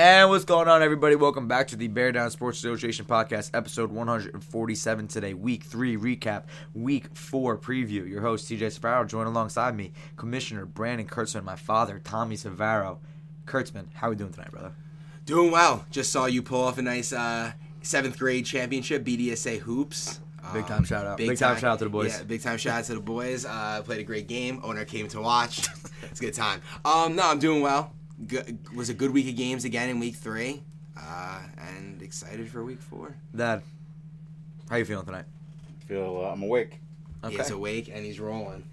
And what's going on, everybody? Welcome back to the Bear Down Sports Association podcast, episode 147 today, week three recap, week four preview. Your host, TJ Savaro, joined alongside me, Commissioner Brandon Kurtzman, my father, Tommy Savaro. Kurtzman, how are we doing tonight, brother? Doing well. Just saw you pull off a nice uh, seventh grade championship, BDSA hoops. Big time shout out. Big time shout out to the boys. Yeah, big time shout out to the boys. Uh, played a great game. Owner came to watch. it's a good time. Um, no, I'm doing well. Good, was a good week of games again in week three, uh, and excited for week four. Dad, how you feeling tonight? feel uh, I'm awake. Okay. He's awake and he's rolling.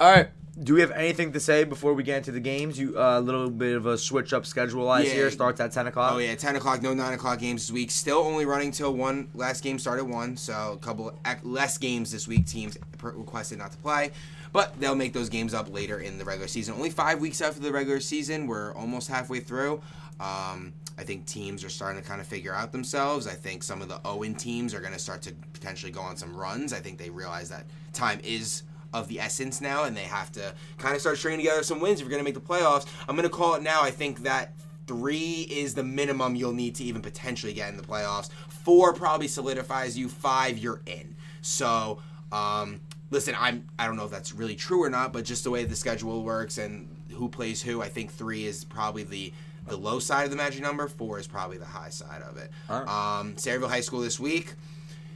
All right. Do we have anything to say before we get into the games? You a uh, little bit of a switch up schedule wise Yeah. here. Starts at ten o'clock. Oh yeah, ten o'clock. No nine o'clock games this week. Still only running till one. Last game started one, so a couple less games this week. Teams requested not to play, but they'll make those games up later in the regular season. Only five weeks after the regular season. We're almost halfway through. Um, I think teams are starting to kind of figure out themselves. I think some of the Owen teams are going to start to potentially go on some runs. I think they realize that time is of the essence now, and they have to kind of start stringing together some wins if you're going to make the playoffs. I'm going to call it now. I think that three is the minimum you'll need to even potentially get in the playoffs. Four probably solidifies you. Five, you're in. So, um, listen, I'm I don't know if that's really true or not, but just the way the schedule works and who plays who, I think three is probably the the low side of the magic number. Four is probably the high side of it. Alright. Um, Sayreville High School this week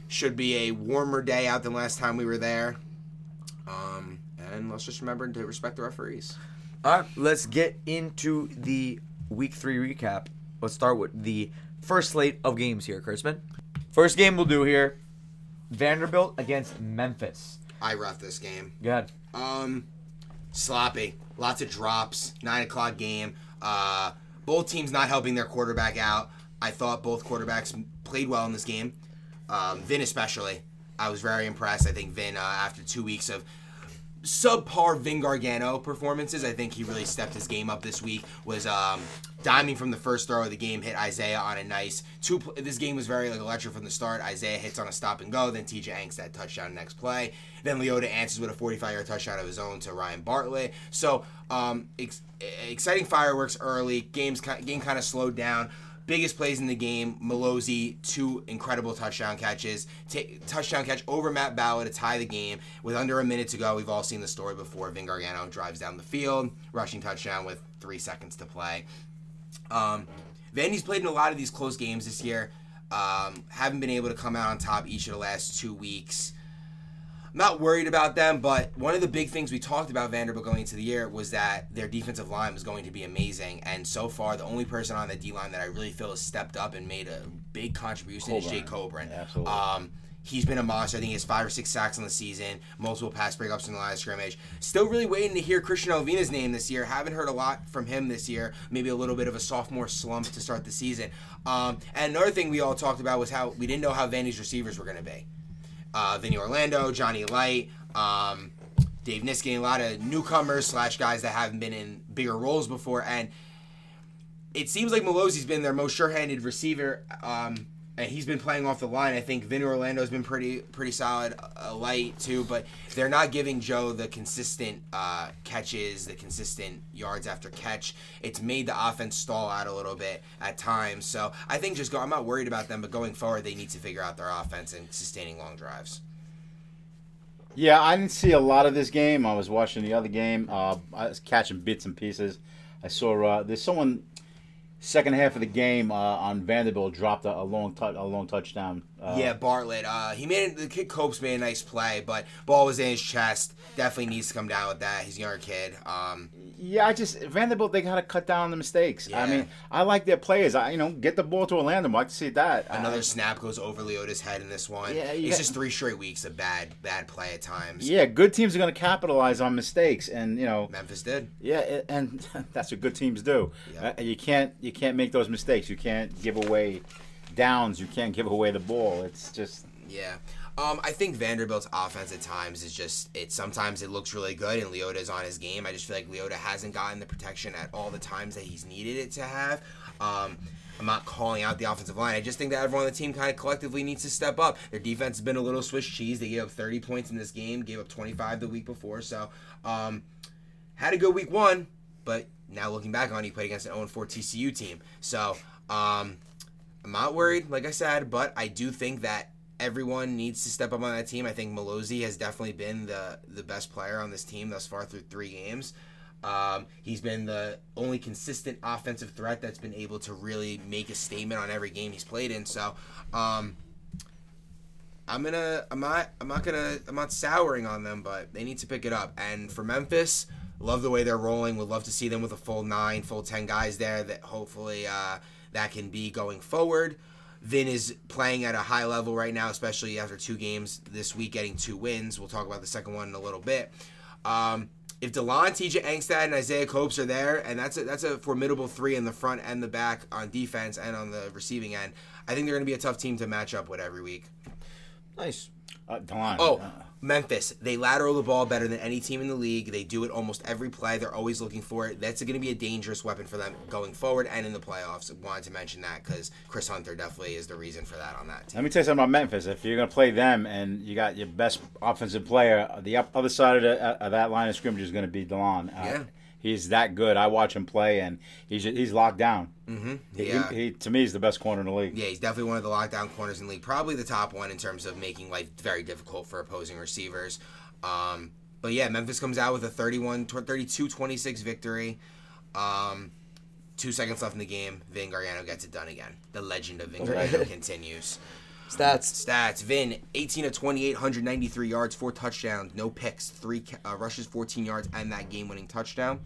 should be a warmer day out than last time we were there. Um, and let's just remember to respect the referees. All right, let's get into the week three recap. Let's start with the first slate of games here, Kurtzman. First game we'll do here Vanderbilt against Memphis. I rough this game. Good. Um, sloppy. Lots of drops. Nine o'clock game. Uh, both teams not helping their quarterback out. I thought both quarterbacks played well in this game. Um, Vin especially. I was very impressed. I think Vin, uh, after two weeks of subpar Vin Gargano performances, I think he really stepped his game up this week. Was um, diming from the first throw of the game, hit Isaiah on a nice two. pl- This game was very like electric from the start. Isaiah hits on a stop and go, then TJ Angstad touchdown next play. Then Leota answers with a 45 yard touchdown of his own to Ryan Bartlett. So um, ex- exciting fireworks early. Games game kind of slowed down. Biggest plays in the game, Malozzi, two incredible touchdown catches. Ta touchdown catch over Matt Ballard to tie the game. With under a minute to go, we've all seen the story before. Vin Gargano drives down the field, rushing touchdown with three seconds to play. Um, Vandy's played in a lot of these close games this year. Um, haven't been able to come out on top each of the last two weeks. I'm not worried about them, but one of the big things we talked about Vanderbilt going into the year was that their defensive line was going to be amazing. And so far, the only person on the D line that I really feel has stepped up and made a big contribution is Jay Coburn. Yeah, absolutely. Um, he's been a monster. I think he has five or six sacks on the season, multiple pass breakups in the line of scrimmage. Still really waiting to hear Christian Alvina's name this year. Haven't heard a lot from him this year. Maybe a little bit of a sophomore slump to start the season. Um, and another thing we all talked about was how we didn't know how Vandy's receivers were going to be. Uh, Vinny Orlando, Johnny Light, um, Dave Niskin, a lot of newcomers slash guys that haven't been in bigger roles before. And it seems like Malozzi's been their most sure-handed receiver, um, and he's been playing off the line. I think Vinny Orlando's been pretty pretty solid, uh, light too, but they're not giving Joe the consistent uh, catches, the consistent yards after catch. It's made the offense stall out a little bit at times. So I think just go. I'm not worried about them, but going forward, they need to figure out their offense and sustaining long drives. Yeah, I didn't see a lot of this game. I was watching the other game. Uh, I was catching bits and pieces. I saw uh, there's someone second half of the game uh, on Vanderbilt dropped a, a long tou- a long touchdown. Uh, yeah, Bartlett. Uh, he made the kid Copes made a nice play, but ball was in his chest. Definitely needs to come down with that. He's a younger kid. Um, yeah. I just Vanderbilt they got to cut down on the mistakes. I mean, I like their players. I you know get the ball to Orlando. I like to see that. Another I- snap goes over Leota's head in this one. Yeah, it's just three straight weeks of bad, bad play at times. yeah, good teams are going to capitalize on mistakes, and you know Memphis did. Yeah, and that's what good teams do. Yeah. Uh, you can't you can't make those mistakes. You can't give away downs. You can't give away the ball. It's just Yeah. Um, I think Vanderbilt's offense at times is just it. Sometimes it looks really good, and Leota's on his game. I just feel like Leota hasn't gotten the protection at all the times that he's needed it to have. Um, I'm not calling out the offensive line. I just think that everyone on the team kind of collectively needs to step up. Their defense has been a little Swiss cheese. They gave up 30 points in this game, gave up 25 the week before. So, um, had a good week one, but now looking back on, he played against an 0 4 TCU team. So um, I'm not worried, like I said, but I do think that everyone needs to step up on that team. I think Malozzi has definitely been the the best player on this team thus far through three games. Um, he's been the only consistent offensive threat that's been able to really make a statement on every game he's played in. So, um, I'm gonna, I'm not, I'm not gonna, I'm not souring on them, but they need to pick it up. And for Memphis, love the way they're rolling. Would love to see them with a full nine, full ten guys there. That hopefully uh, that can be going forward. Vin is playing at a high level right now, especially after two games this week, getting two wins. We'll talk about the second one in a little bit. Um, if Delon, TJ Angstad, and Isaiah Copes are there, and that's a, that's a formidable three in the front and the back on defense and on the receiving end, I think they're going to be a tough team to match up with every week. Nice. Uh, Delon. Oh, uh, Memphis. They lateral the ball better than any team in the league. They do it almost every play. They're always looking for it. That's going to be a dangerous weapon for them going forward and in the playoffs. Wanted to mention that because Chris Hunter definitely is the reason for that on that team. Let me tell you something about Memphis. If you're going to play them and you got your best offensive player, the other side of, the, uh, of that line of scrimmage is going to be Delon. Uh, Yeah. He's that good. I watch him play, and he's he's locked down. Mm-hmm. Yeah. he, he- to me, he's the best corner in the league. Yeah, he's definitely one of the lockdown corners in the league. Probably the top one in terms of making life very difficult for opposing receivers. Um, but yeah, Memphis comes out with a 31 32 26 victory. Um, two seconds left in the game. Vin Gargano gets it done again. The legend of Vin Gargano continues. Stats. Stats: Vin, 18 of 28, 193 yards, four touchdowns, no picks, three uh, rushes, 14 yards, and that game-winning touchdown.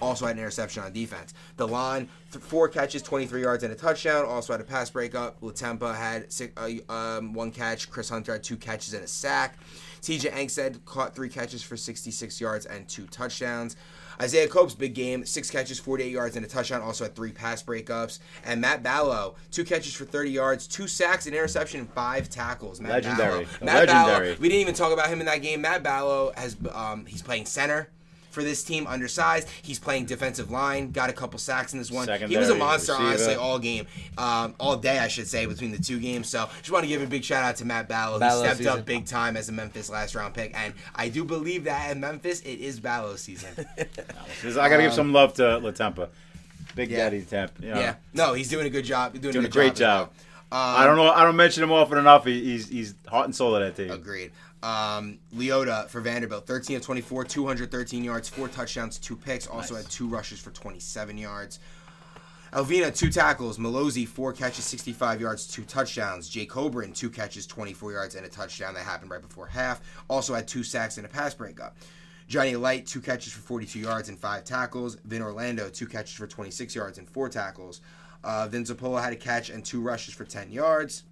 Also had an interception on defense. Delon, th- four catches, 23 yards, and a touchdown. Also had a pass breakup. Latempa had six, uh, um, one catch. Chris Hunter had two catches and a sack. TJ Angstad caught three catches for 66 yards and two touchdowns. Isaiah Copes, big game, six catches, 48 yards, and a touchdown. Also had three pass breakups. And Matt Ballo, two catches for 30 yards, two sacks, an interception, and five tackles. Matt Legendary. Ballo. Matt Legendary. Ballo, we didn't even talk about him in that game. Matt Ballo has um, he's playing center for this team, undersized. He's playing defensive line. Got a couple sacks in this one. he was a monster, receiver. honestly, all game, um, all day, I should say, between the two games. So just want to give a big shout out to Matt Ballo. Ballo he stepped season. up big time as a Memphis last round pick, and I do believe that in Memphis it is Ballo season. I got to give some love to Latempa. Big yeah. Daddy Temp. you know. yeah, no, he's doing a good job. Doing, Doing a, a great as job. Um, I don't know. I don't mention him often enough. He, he's he's heart and soul of that team. Agreed. Um, Leota for Vanderbilt, 13 of 24, 213 yards, four touchdowns, two picks. Also Nice. had two rushes for 27 yards. Alvina, two tackles. Malozzi, four catches, 65 yards, two touchdowns. Jake Coburn, two catches, 24 yards, and a touchdown that happened right before half. Also had two sacks and a pass breakup. Johnny Light, two catches for 42 yards and five tackles. Vin Orlando, two catches for 26 yards and four tackles. Uh, Vin Zapola had a catch and two rushes for 10 yards.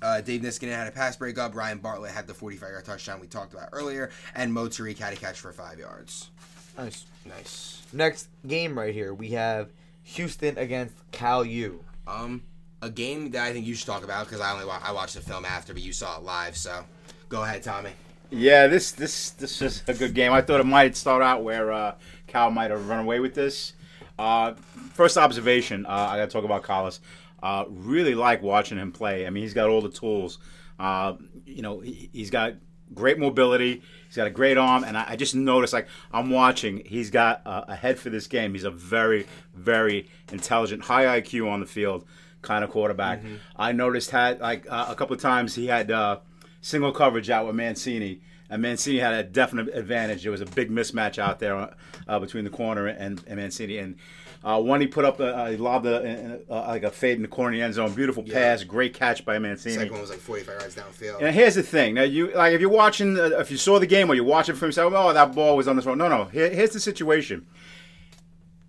Uh, Dave Niskanen had a pass breakup. Ryan Bartlett had the 45 yard touchdown we talked about earlier. And Mo Tariq had a catch for five yards. Nice. Nice. Next game right here, we have Houston against Cal U. Um, a game that I think you should talk about because I only wa- I watched the film after, but you saw it live. So go ahead, Tommy. Yeah, this this this is a good game. I thought it might start out where uh, Cal might have run away with this. Uh, first observation, uh, I got to talk about Collis. Uh, really like watching him play. I mean, he's got all the tools. Uh, you know, he, he's got great mobility. He's got a great arm, and I, I just noticed, like I'm watching, he's got uh, a head for this game. He's a very, very intelligent, high IQ on the field kind of quarterback. I noticed had like uh, a couple of times he had uh, single coverage out with Mancini, and Mancini had a definite advantage. There was a big mismatch out there uh, between the corner and, and Mancini. And uh, one he put up, uh, he lobbed a, uh, like a fade in the corner of the end zone. Beautiful pass, great catch by Mancini. Second one was like 45 yards downfield. And here's the thing. Now, you like if you're watching, uh, if you saw the game or you're watching from, say, oh, that ball was on this road. No, no. Here, here's the situation.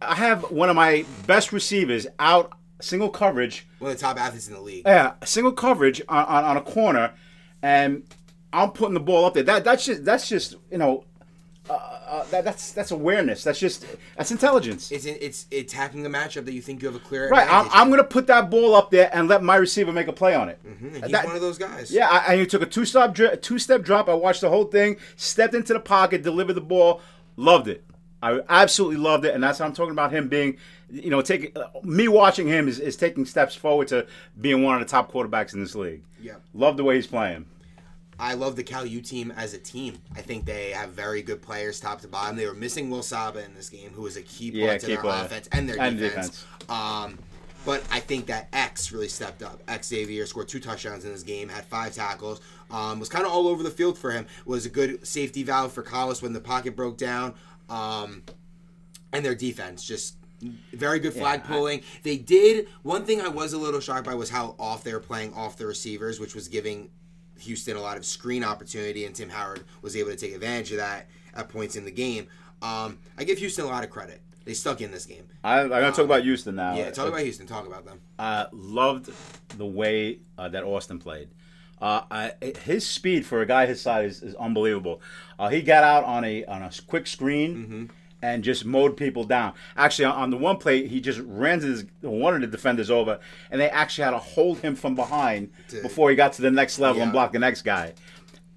I have one of my best receivers out single coverage One of the top athletes in the league. yeah, single coverage on, on, on a corner, and I'm putting the ball up there. That that's just that's just you know, uh, uh, that, that's that's awareness. That's just that's intelligence. It's it's attacking a matchup that you think you have a clear Right, I'm. I'm gonna put that ball up there and let my receiver make a play on it. And he's that- one of those guys. Yeah, I, and he took a two stop two step drop. I watched the whole thing, stepped into the pocket, delivered the ball, loved it. I absolutely loved it, and that's how I'm talking about him being, you know, taking uh, me watching him is, is taking steps forward to being one of the top quarterbacks in this league. Yeah. love the way he's playing. I love the Cal U team as a team. I think they have very good players, top to bottom. They were missing Will Saba in this game, who was a key part Yeah, to key their player. offense and their And defense. Um, but I think that X really stepped up. X Xavier scored two touchdowns in this game, had five tackles, um, was kind of all over the field for him. Was a good safety valve for Collis when the pocket broke down. Um, and their defense just very good flag Yeah, I- pulling. They did one thing I was a little shocked by was how off they were playing off the receivers, which was giving Houston a lot of screen opportunity, and Tim Howard was able to take advantage of that at points in the game. Um, I give Houston a lot of credit. They stuck in this game. I, I'm going to talk about Houston now. Yeah, talk about Houston. Talk about them. uh, loved the way uh, that Austin played. Uh, I, his speed for a guy his size is, is unbelievable. Uh, he got out on a on a quick screen Mm-hmm. And just mowed people down. Actually, on, the one play, he just ran his, one of the defenders over, and they actually had to hold him from behind before he got to the next level and Yeah. block the next guy.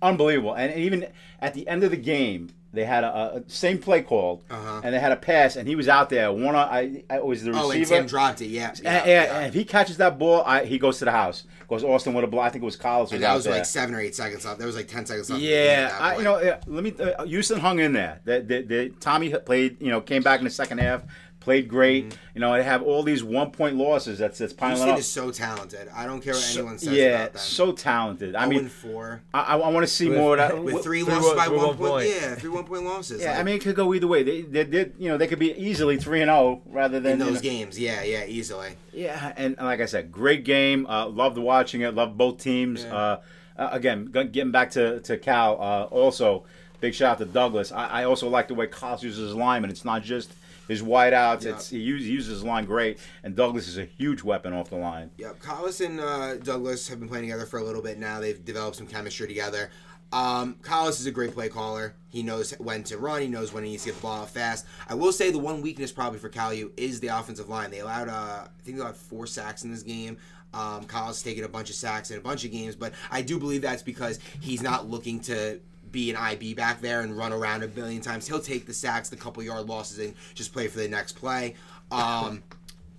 Unbelievable. And even at the end of the game, they had a, a same play called, Uh-huh. and they had a pass, and he was out there. One, I, I was the receiver. Oh, and Tim dropped it. Yeah, yeah, And, and- and if he catches that ball, I, he goes to the house. Goes Austin with a block. I think it was Collins. And that was there. like seven or eight seconds left. There was like ten seconds left. in the game at Yeah, I, you know, let me. Uh, Houston hung in there. The, the, the, Tommy played. You know, came back in the second half, played great. You know, I have all these one point losses. That's that's piling Mm-hmm. Houston up. is so talented. I don't care what So- anyone says yeah, about them. so talented. I I mean, four I, I want to see With- more of that. with Wh- three three losses one- by three one one point. point. Yeah, three one point losses. Yeah, Like, I mean, it could go either way. They, they did, you know, they could be easily three and zero rather than in you those know- games. Yeah, yeah, easily. Yeah, and like I said, great game. Uh, loved watching it. Loved both teams. Yeah. Uh, uh, again, getting back to to Cal. Uh, also, big shout out to Douglas. I, I also like the way Cal uses his lineman. It's not just his wideouts. Yeah. It's he uses, he uses his line great, and Douglas is a huge weapon off the line. Yep, Collis and uh, Douglas have been playing together for a little bit now. They've developed some chemistry together. Um, Collis is a great play caller. He knows when to run. He knows when he needs to get the ball out fast. I will say the one weakness probably for Cal U is the offensive line. They allowed, uh, I think they allowed four sacks in this game. Um, Collis taking a bunch of sacks in a bunch of games, but I do believe that's because he's not looking to be an IB back there and run around a billion times. He'll take the sacks, the couple yard losses, and just play for the next play. Um,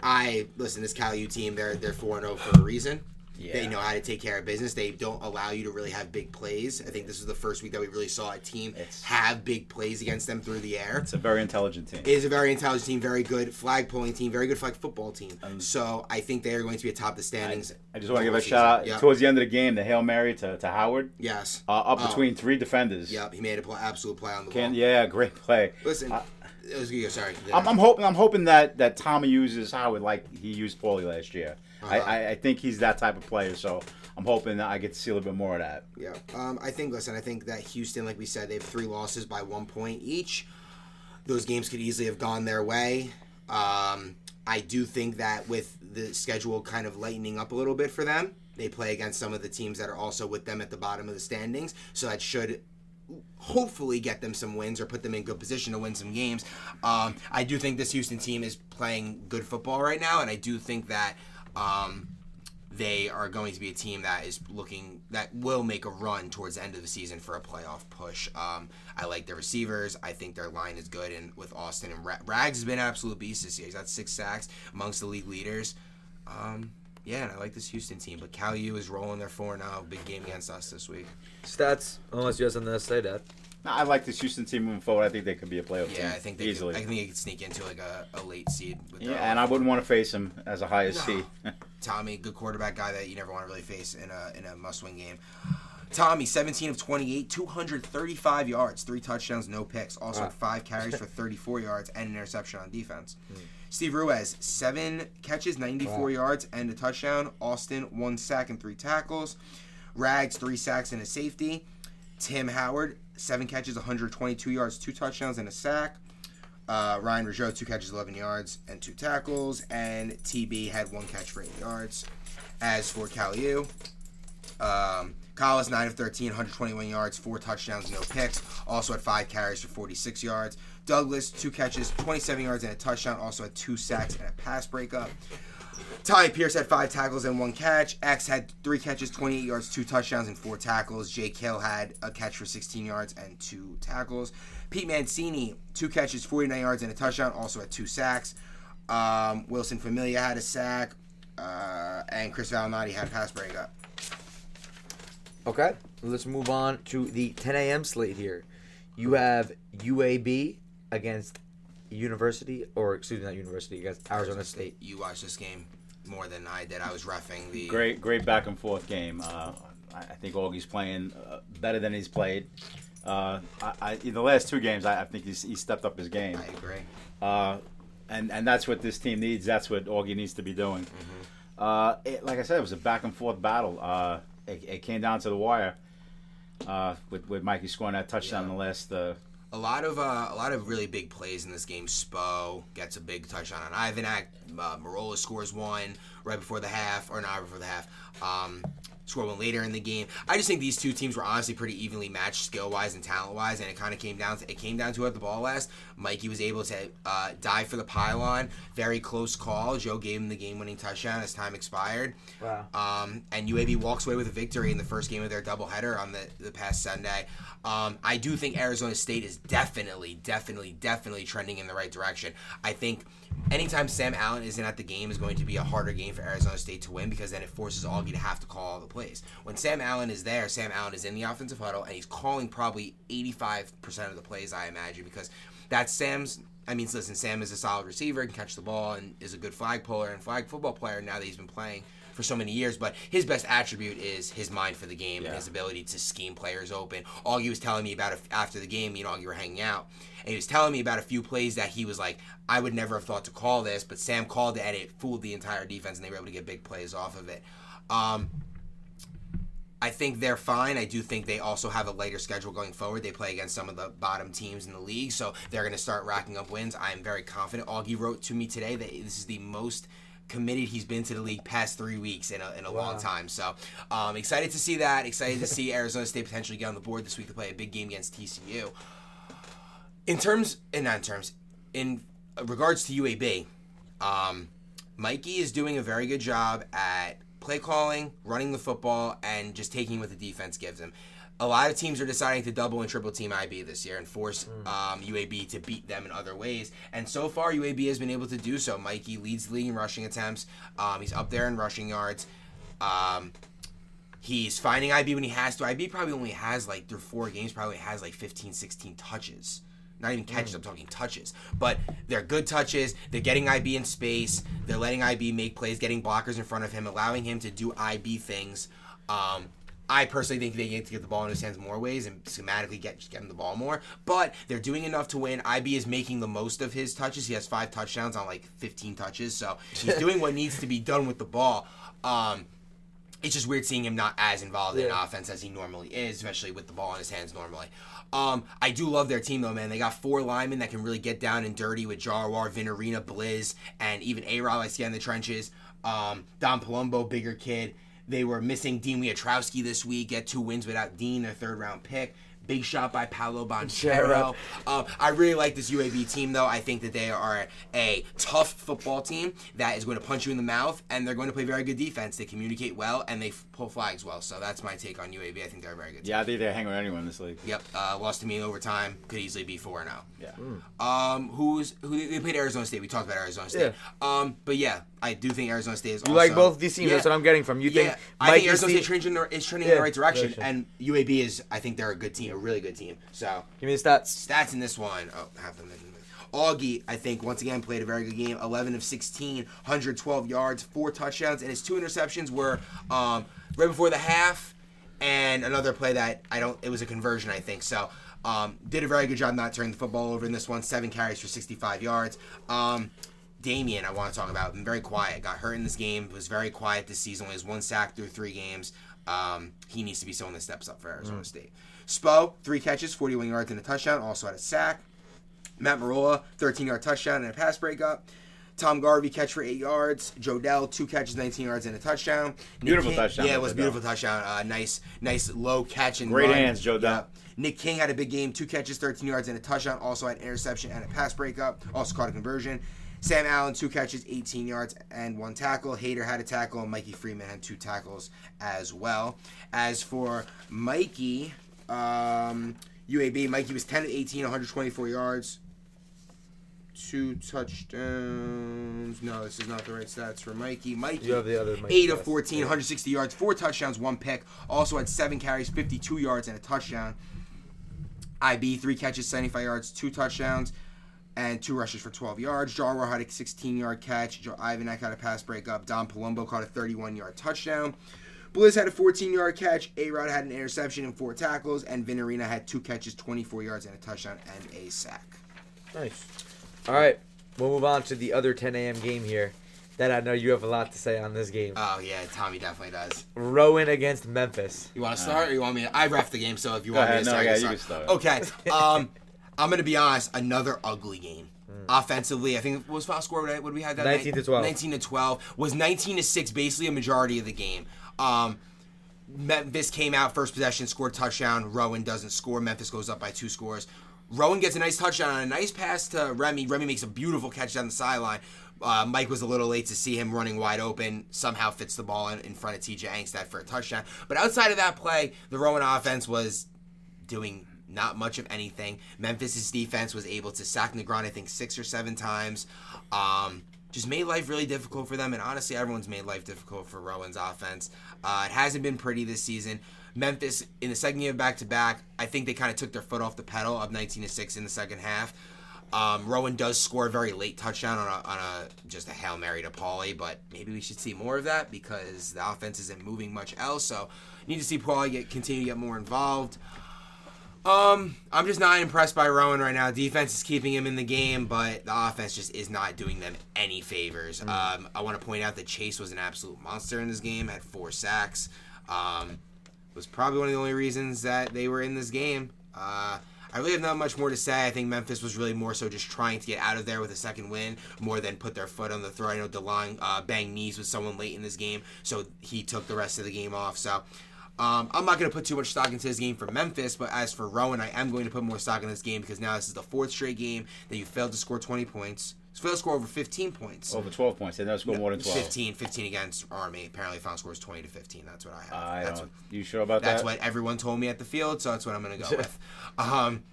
I listen. This Cal U team, they're they're four zero for a reason. They know how to take care of business. They don't allow you to really have big plays. I think this is the first week that we really saw a team It's- have big plays against them through the air. It's a very intelligent team. It is a very intelligent team, very good flag pulling team, very good flag football team. Um, so I think they are going to be atop the standings. I just want to give a Season. shout out Yep. towards the end of the game. The hail mary to, to Howard, Yes. uh, up Oh, between three defenders. Yep. He made a play, absolute play on the Can, ball. yeah, great play. Listen, Uh, it was. Sorry. I'm, I'm hoping. I'm hoping that that Tommy uses Howard like he used Paulie last year. I, Uh-huh. I, I think he's that type of player. So I'm hoping that I get to see a little bit more of that. Yeah. Um, I think, listen, I think that Houston, like we said, they have three losses by one point each. Those games could easily have gone their way. Um, I do think that with the schedule kind of lightening up a little bit for them, they play against some of the teams that are also with them at the bottom of the standings. So that should hopefully get them some wins or put them in good position to win some games. Um, I do think this Houston team is playing good football right now, and I do think that um, they are going to be a team that is looking that will make a run towards the end of the season for a playoff push. Um, I like their receivers. I think their line is good, and with Austin and Ra- Rags has been an absolute beast this year. He's got six sacks amongst the league leaders. Um, yeah, and I like this Houston team, but Cal U is rolling their four now. Big game against us this week. Stats, unless you have something to say, Dad. No, I like this Houston team moving forward. I think they could be a playoff team. Yeah, I think they easily. Could, I think they could sneak into like a, a late seed. With yeah, and I wouldn't want to face him as a high as No. seed. Tommy, good quarterback guy that you never want to really face in a in a must win game. Tommy, 17 of 28, 235 yards, three touchdowns, no picks. Also Wow. five carries for 34 yards and an interception on defense. Hmm. Steve Ruiz, seven catches, 94 Wow. yards, and a touchdown. Austin, one sack and three tackles. Rags, three sacks and a safety. Tim Howard, seven catches, 122 yards, two touchdowns, and a sack. Uh, Ryan Rougeau, two catches, 11 yards, and two tackles. And TB had one catch for eight yards. As for Cal U, um, Collis, 9 of 13, 121 yards, four touchdowns, no picks. Also had five carries for 46 yards. Douglas, two catches, 27 yards, and a touchdown. Also had two sacks and a pass breakup. Ty Pierce had five tackles and one catch. X had three catches, 28 yards, two touchdowns, and four tackles. Jake Hill had a catch for 16 yards and two tackles. Pete Mancini, two catches, 49 yards, and a touchdown. Also had two sacks. Um, Wilson Familia had a sack. Uh, and Chris Valinati had a pass breakup. Okay, let's move on to the 10 a.m. slate here. You have UAB against University, or excuse me, not University, against Arizona State. You watched this game more than I did. I was refing the. Great, great back and forth game. Uh, I, I think Augie's playing uh, better than he's played. Uh, I, I, in the last two games, I, I think he's, he stepped up his game. I agree. Uh, and and that's what this team needs. That's what Augie needs to be doing. Uh, it, like I said, it was a back and forth battle. Uh, it, it came down to the wire uh, with with Mikey scoring that touchdown in the last. A lot of uh, a lot of really big plays in this game. Spo gets a big touchdown on Ivanak. Uh, Marola scores one right before the half, or not before the half. Um, score one later in the game. I just think these two teams were honestly pretty evenly matched skill wise and talent wise, and it kind of came down to it came down to at the ball last. Mikey was able to uh, dive for the pylon. Very close call. Joe gave him the game winning touchdown as time expired. Wow. Um, and UAB walks away with a victory in the first game of their doubleheader on the, the past Sunday. Um, I do think Arizona State is definitely, definitely, definitely trending in the right direction. I think anytime Sam Allen isn't at the game is going to be a harder game for Arizona State to win because then it forces Augie to have to call all the plays. When Sam Allen is there, Sam Allen is in the offensive huddle and he's calling probably 85% of the plays, I imagine, because that's Sam's. I mean, listen, Sam is a solid receiver, can catch the ball, and is a good flag puller and flag football player now that he's been playing for so many years. But his best attribute is his mind for the game and his ability to scheme players open. Augie was telling me about after the game. You know, Augie were hanging out, and he was telling me about a few plays that he was like, I would never have thought to call this, but Sam called it, and it fooled the entire defense, and they were able to get big plays off of it. Um, I think they're fine. I do think they also have a lighter schedule going forward. They play against some of the bottom teams in the league, so they're going to start racking up wins. I am very confident. Augie wrote to me today that this is the most committed he's been to the league past three weeks in a, in a long time. So um, excited to see that. Excited to see Arizona State potentially get on the board this week to play a big game against TCU. In terms, and not in terms, in regards to UAB, um, Mikey is doing a very good job at play calling, running the football, and just taking what the defense gives him. A lot of teams are deciding to double and triple team IB this year and force um, UAB to beat them in other ways. And so far, UAB has been able to do so. Mikey leads the league in rushing attempts. Um, he's up there in rushing yards. Um, he's finding IB when he has to. IB probably only has like through four games, probably has like 15, 16 touches. Not even catches, I'm talking touches. But they're good touches. They're getting IB in space. They're letting IB make plays, getting blockers in front of him, allowing him to do IB things. Um, I personally think they need to get the ball in his hands more ways and schematically get just get him the ball more. But they're doing enough to win. IB is making the most of his touches. He has five touchdowns on like 15 touches, so he's doing what needs to be done with the ball. Um, it's just weird seeing him not as involved in offense as he normally is, especially with the ball in his hands normally. Um, I do love their team though, man. They got four linemen that can really get down and dirty with Jarwar, Vinarina, Blizz, and even A Rob I see in the trenches. Um, Don Palumbo, bigger kid. They were missing Dean Wietrowski this week. Get two wins without Dean, their third round pick. Big shot by Paolo Bonchero. Um, I really like this UAB team, though. I think that they are a tough football team that is going to punch you in the mouth, and they're going to play very good defense. They communicate well, and they f- pull flags well. So that's my take on UAB. I think they're a very good. Team. yeah, I think they hang with anyone in this league. Yep. Uh, lost to me in overtime. Could easily be four now. Yeah. Um, who's who? They played Arizona State. We talked about Arizona State. Um, but yeah, I do think Arizona State is. You also, like both these teams? Yeah. That's what I'm getting from you. Yeah, Think I think Arizona State trending is trending in the right direction, direction. and UAB is. I think they're a good team, a really good team. So Give me the stats. stats in this one. Oh, have them in. Augie, I think, once again played a very good game. 11 of 16, 112 yards, four touchdowns, and his two interceptions were um, right before the half, and another play that I don't. It was a conversion, I think. So um, did a very good job not turning the football over in this one. Seven carries for 65 yards. Um, Damien, I want to talk about. Been very quiet. Got hurt in this game. Was very quiet this season. Only has one sack through three games. Um, he needs to be someone that steps up for Arizona State. Spo, three catches, 41 yards and a touchdown. Also had a sack. Matt Marola, 13 yard touchdown and a pass breakup. Tom Garvey catch for eight yards. Jodell two catches, 19 yards and a touchdown. Nick Beautiful King- touchdown Yeah, it was Jodell. beautiful touchdown. Uh, nice, nice low catch and Great run. hands, Jodell. Yeah. Nick King had a big game, two catches, 13 yards and a touchdown. Also had an interception and a pass breakup. Also caught a conversion. Sam Allen, two catches, 18 yards and one tackle. Hayter had a tackle, and Mikey Freeman had two tackles as well. As for Mikey, um, UAB, Mikey was 10 of 18, 124 yards. two touchdowns. No, this is not the right stats for Mikey. Mikey, You have the other Mikey 8 of stats. 14, 160 yards, four touchdowns, one pick. Also had seven carries, 52 yards, and a touchdown. IB, three catches, 75 yards, two touchdowns, and two rushes for 12 yards. Jarwar had a 16 yard catch. Jo- Ivanek had a pass breakup. Don Palumbo caught a 31 yard touchdown. Blizz had a 14 yard catch. A Rod had an interception and four tackles. And Vinarina had two catches, 24 yards, and a touchdown and a sack. Nice. All right, we'll move on to the other 10 a.m. game here. That I know you have a lot to say on this game. Oh, yeah, Tommy definitely does. Rowan against Memphis. You want to start or you want me to? I ref the game, so if you Go want ahead. me to No, start, I yeah, can you start. Okay. Um, I'm going to be honest, another ugly game. Offensively, I think what was final score? What did we have that 19 night? to 12. 19 to 12 was 19 to 6 basically a majority of the game. Um, Memphis came out first possession, scored touchdown. Rowan doesn't score. Memphis goes up by two scores. Rowan gets a nice touchdown on a nice pass to Remy. Remy makes a beautiful catch down the sideline. Uh, Mike was a little late to see him running wide open. Somehow fits the ball in, in front of TJ Angstad for a touchdown. But outside of that play, the Rowan offense was doing not much of anything. Memphis's defense was able to sack Negron, I think, six or seven times. Um, just made life really difficult for them, and honestly, everyone's made life difficult for Rowan's offense. Uh, it hasn't been pretty this season. Memphis in the second year back to back, I think they kind of took their foot off the pedal of 19 to six in the second half. Um, Rowan does score a very late touchdown on a, on a just a hail mary to Paulie, but maybe we should see more of that because the offense isn't moving much else. So need to see Paulie get continue to get more involved. Um, I'm just not impressed by Rowan right now. Defense is keeping him in the game, but the offense just is not doing them any favors. Um, I want to point out that Chase was an absolute monster in this game, had four sacks. Um, was probably one of the only reasons that they were in this game. Uh, I really have not much more to say. I think Memphis was really more so just trying to get out of there with a second win, more than put their foot on the throat. I know Delon uh, banged knees with someone late in this game, so he took the rest of the game off. So um, I'm not going to put too much stock into this game for Memphis, but as for Rowan, I am going to put more stock in this game because now this is the fourth straight game that you failed to score 20 points. You failed to score over 15 points. Over 12 points. They never scored more than 12. 15, 15 against Army. Apparently, final score is 20 to 15. That's what I have. I that's don't. You sure about that's that? That's what everyone told me at the field, so that's what I'm going to go with. Um,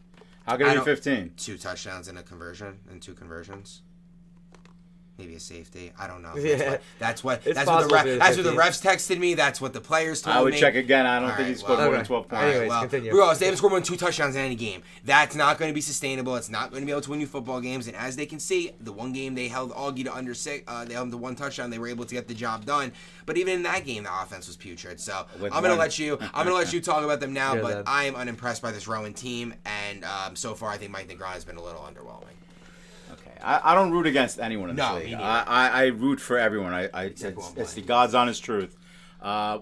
How can it be 15? two touchdowns and a conversion and two conversions. Maybe a safety. I don't know. Yeah. That's what. That's what. That's what, the ref, to be a that's what the refs texted me. That's what the players told me. I would me. check again. I don't All think he scored well, more than 12 All points. right, Anyways, well, continue. regardless, they haven't scored more than two touchdowns in any game. That's not going to be sustainable. It's not going to be able to win you football games. And as they can see, the one game they held Augie to under six, uh, they held him to one touchdown. They were able to get the job done. But even in that game, the offense was putrid. So With I'm going to let you. I'm going to let you talk about them now. Yeah, but Dad. I am unimpressed by this Rowan team, and um, so far I think Mike Negron has been a little underwhelming. I, I don't root against anyone in this No, league. I, I, I root for everyone. I, I it's, it's the. God's honest truth. Uh,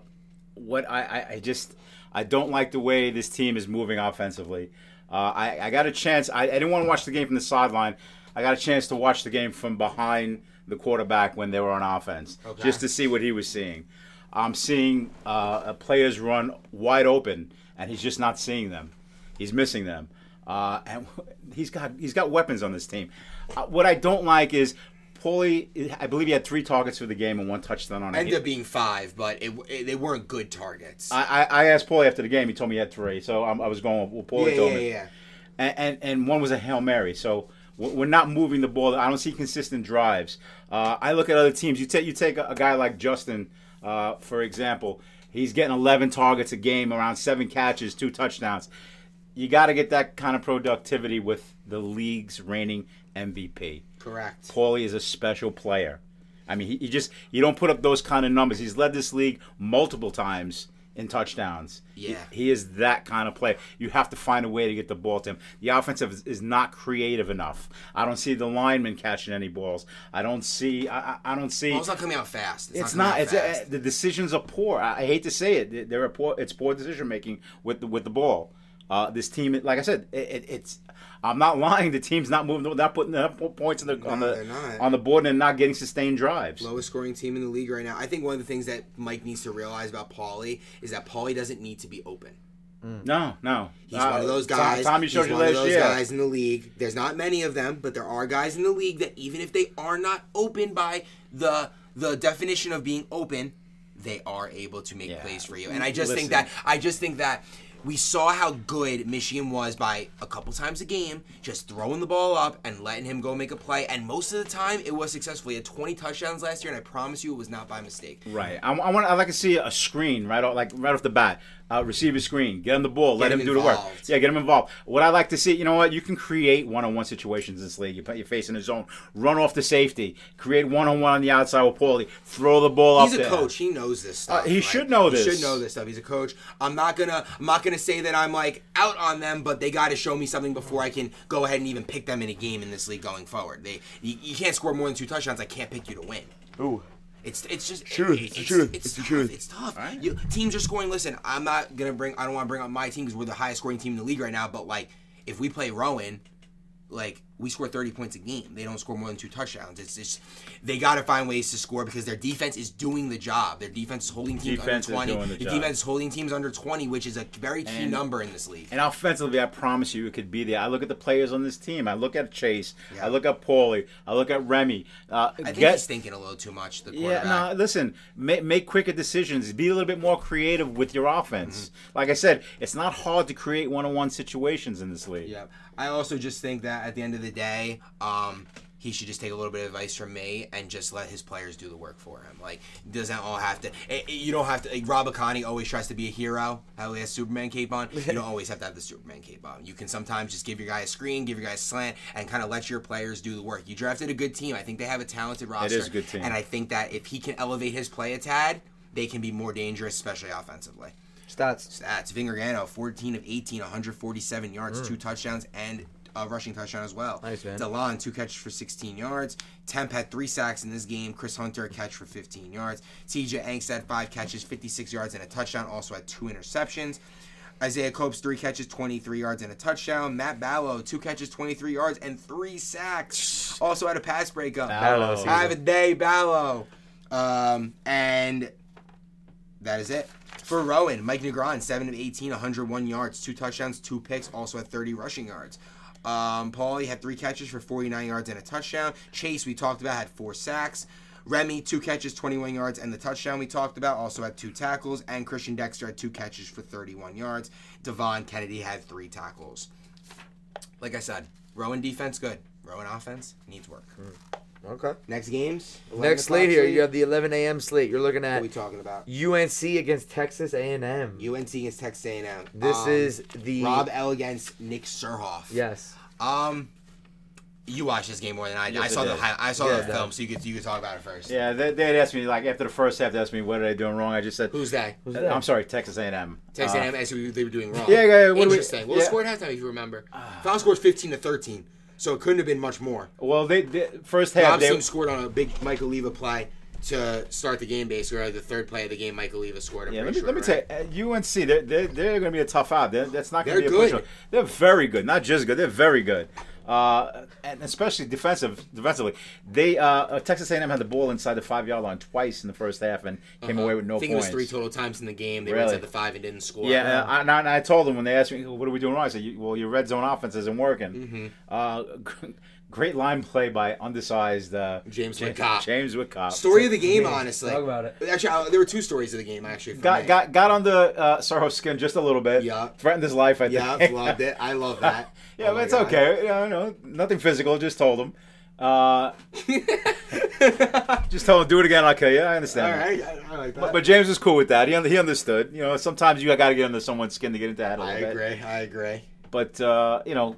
what I, I, I just I don't like the way this team is moving offensively. Uh, I, I got a chance. I, I didn't want to watch the game from the sideline. I got a chance to watch the game from behind the quarterback when they were on offense, Okay. just to see what he was seeing. I'm seeing uh, players run wide open, and he's just not seeing them. He's missing them, uh, and he's got he's got weapons on this team. Uh, what I don't like is Paulie. I believe he had three targets for the game and one touchdown on Ended up being five, but it, it, they weren't good targets. I, I, I asked Paulie after the game. He told me he had three, so I'm, I was going with what Paulie yeah, told yeah, me. yeah. And, and and one was a hail mary. So we're we're not moving the ball. I don't see consistent drives. Uh, I look at other teams. You take you take a, a guy like Justin, uh, for example. He's getting 11 targets a game, around seven catches, two touchdowns. You got to get that kind of productivity with the league's reigning MVP. Correct. Paulie is a special player. I mean, he, he just you don't put up those kind of numbers. He's led this league multiple times in touchdowns. Yeah. he, is that kind of player. You have to find a way to get the ball to him. The offensive is, is not creative enough. I don't see the lineman catching any balls. I don't see. I, I- don't see. Ball's not coming out fast. It's, It's not. not. It's uh, fast. the decisions are poor. I, I hate to say it. They're poor. It's poor decision making with the with the ball. Uh, this team, like I said, it, it, it's. I'm not lying. The team's not moving. Not putting enough points on the on the on the board and not getting sustained drives. lowest scoring team in the league right now. I think one of the things that Mike needs to realize about Paulie is that Paulie doesn't need to be open. No, no. He's Uh, one of those guys. Tommy he's showed one of those year. guys in the league. There's not many of them, but there are guys in the league that even if they are not open by the the definition of being open, they are able to make Yeah. plays for you. And I just think that I just think that we saw how good Michigan was by a couple times a game, just throwing the ball up and letting him go make a play. And most of the time, it was successful. He had 20 touchdowns last year, and I promise you, it was not by mistake. Right. I, I want. I like to see a screen right off, like right off the bat. Uh, receiver screen. Get him the ball. let him him, do the work. Yeah, get him involved. What I like to see, you know what? You can create one-on-one situations in this league. You put your face in the zone. Run off the safety. Create one-on-one on the outside with Paulie. Throw the ball He's up He's a there. coach. He knows this stuff. Uh, he should know He this. should know this stuff. He's a coach. I'm not gonna. I'm not gonna say that I'm like out on them, but they got to show me something before I can go ahead and even pick them in a game in this league going forward. They, you, you can't score more than two touchdowns. I can't pick you to win. Ooh. It's it's just Truth, It's, it's the truth, It's, it's the tough. truth. It's tough. Right. You, teams are scoring. Listen, I'm not gonna bring. I don't want to bring up my team because we're the highest scoring team in the league right now. But like, if we play Rowan, like we score 30 points a game. They don't score more than two touchdowns. It's just they got to find ways to score because their defense is doing the job. Their defense is holding teams Defense under 20. doing the The job. defense is holding teams under 20, which is a very key And- number in this league. And offensively, I promise you, it could be there. I look at the players on this team. I look at Chase. Yeah. I look at Paulie. I look at Remy. Uh, I think get- he's thinking a little too much. The Yeah, no, listen, make, make quicker decisions. Be a little bit more creative with your offense. Mm-hmm. Like I said, it's not hard to create one on one situations in this league. Yeah. I also just think that at the end of the day, um, he should just take a little bit of advice from me and just let his players do the work for him. Like, it doesn't all have to. It, it- you don't have to. Like, Rob Akani always tries to be a hero. How he has Superman cape on. You don't always have to have the Superman cape on. You can sometimes just give your guy a screen, give your guy a slant, and kind of let your players do the work. You drafted a good team. I think they have a talented roster. is a good team. And I think that if he can elevate his play a tad, they can be more dangerous, especially offensively. Stats. Stats: Vin Gargano, 14 of 18, 147 yards, mm. two touchdowns, and rushing touchdown as well. Nice, man. Delon, two catches for 16 yards. Temp had three sacks in this game. Chris Hunter, a catch for 15 yards. TJ Angst had five catches, 56 yards, and a touchdown. Also had two interceptions. Isaiah Copes, three catches, 23 yards, and a touchdown. Matt Ballo, two catches, 23 yards, and three sacks. Also had a pass breakup. Ballo. Have a day, Ballo. Um, and that is it. For Rowan, Mike Negron, 7 of 18, 101 yards, two touchdowns, two picks, also had 30 rushing yards. Um, Paulie had three catches for 49 yards and a touchdown. Chase, we talked about, had four sacks. Remy, two catches, 21 yards, and the touchdown we talked about, also had two tackles. And Christian Dexter had two catches for 31 yards. Devon Kennedy had three tackles. Like I said, Rowan defense, good. Rowan offense needs work. Okay. Next games? Next slate here, you have the 11 a.m. slate. You're looking at. What at are we talking about? UNC against Texas A&M. UNC against Texas A&M. This Um, is the Rob L against Nick Surhoff. yes. Um, you watched this game more than I did. Yes, I saw I the did. I saw Yeah, the film, so you could you could talk about it first. Yeah, they, they'd asked me like after the first half, they asked me what are they doing wrong. I just said, Who's that? Who's Uh, that? I'm sorry, Texas A&M. Texas Uh, A&M asked who they were doing wrong. Yeah, yeah, what do we- Interesting. Well, yeah. the score at halftime, if you remember, final score was 15 to 13, so it couldn't have been much more. Well, they, they first half they, scored on a big Michael Leva play to start the game, basically, or the third play of the game. Michael Leva scored. I'm Yeah, let me, let me sure, tell you, uh, UNC, they're, they're, they're going to be a tough out. They're, that's not going to be a good. pushover. They're very good. Not just good, they're very good. Uh, and especially defensive, defensively. They uh, uh, Texas A&M had the ball inside the five yard line twice in the first half and came Uh-huh. away with no I think points. it was three total times in the game. They Really? inside the five and didn't score. Yeah, uh, and I, and I told them when they asked me, "What are we doing wrong?" I said, "Well, your red zone offense isn't working." Mm-hmm. Uh, great line play by undersized uh, James Ja- Whitcop. James Whitcop. Story of the game, Man, honestly. talk about it. Actually, uh, there were two stories of the game. Actually, got me. got got under uh, Sorrow's skin just a little bit. Yeah. threatened his life. I Yeah, think. loved it. I love that. yeah, Oh but my it's God. okay. You know, no, nothing physical. Just told him. Uh, just told him do it again. I'll kill you. I understand. right, I, I like that. But, but James was cool with that. He he understood. You know, sometimes you got to get under someone's skin to get into that a I little bit. I agree. I agree. But uh, you know,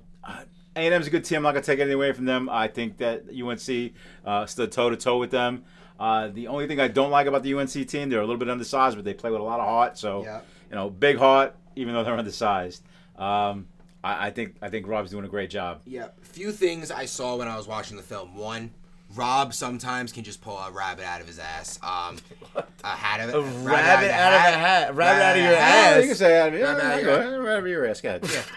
A and M's a good team. I'm not gonna take anything away from them. I think that UNC uh, stood toe to toe with them. Uh, the only thing I don't like about the UNC team, they're a little bit undersized, but they play with a lot of heart. So Yeah. you know, big heart, even though they're undersized. Um, I, I think I think Rob's doing a great job. Yeah. Few things I saw when I was watching the film. One, Rob sometimes can just pull a rabbit out of his ass. Um, a hat of it. A rabbit out of a hat. Rabbit out of your Yeah, ass. you can say that. Yeah, Rabbit out of go your- ahead, whatever your ass. Go ahead.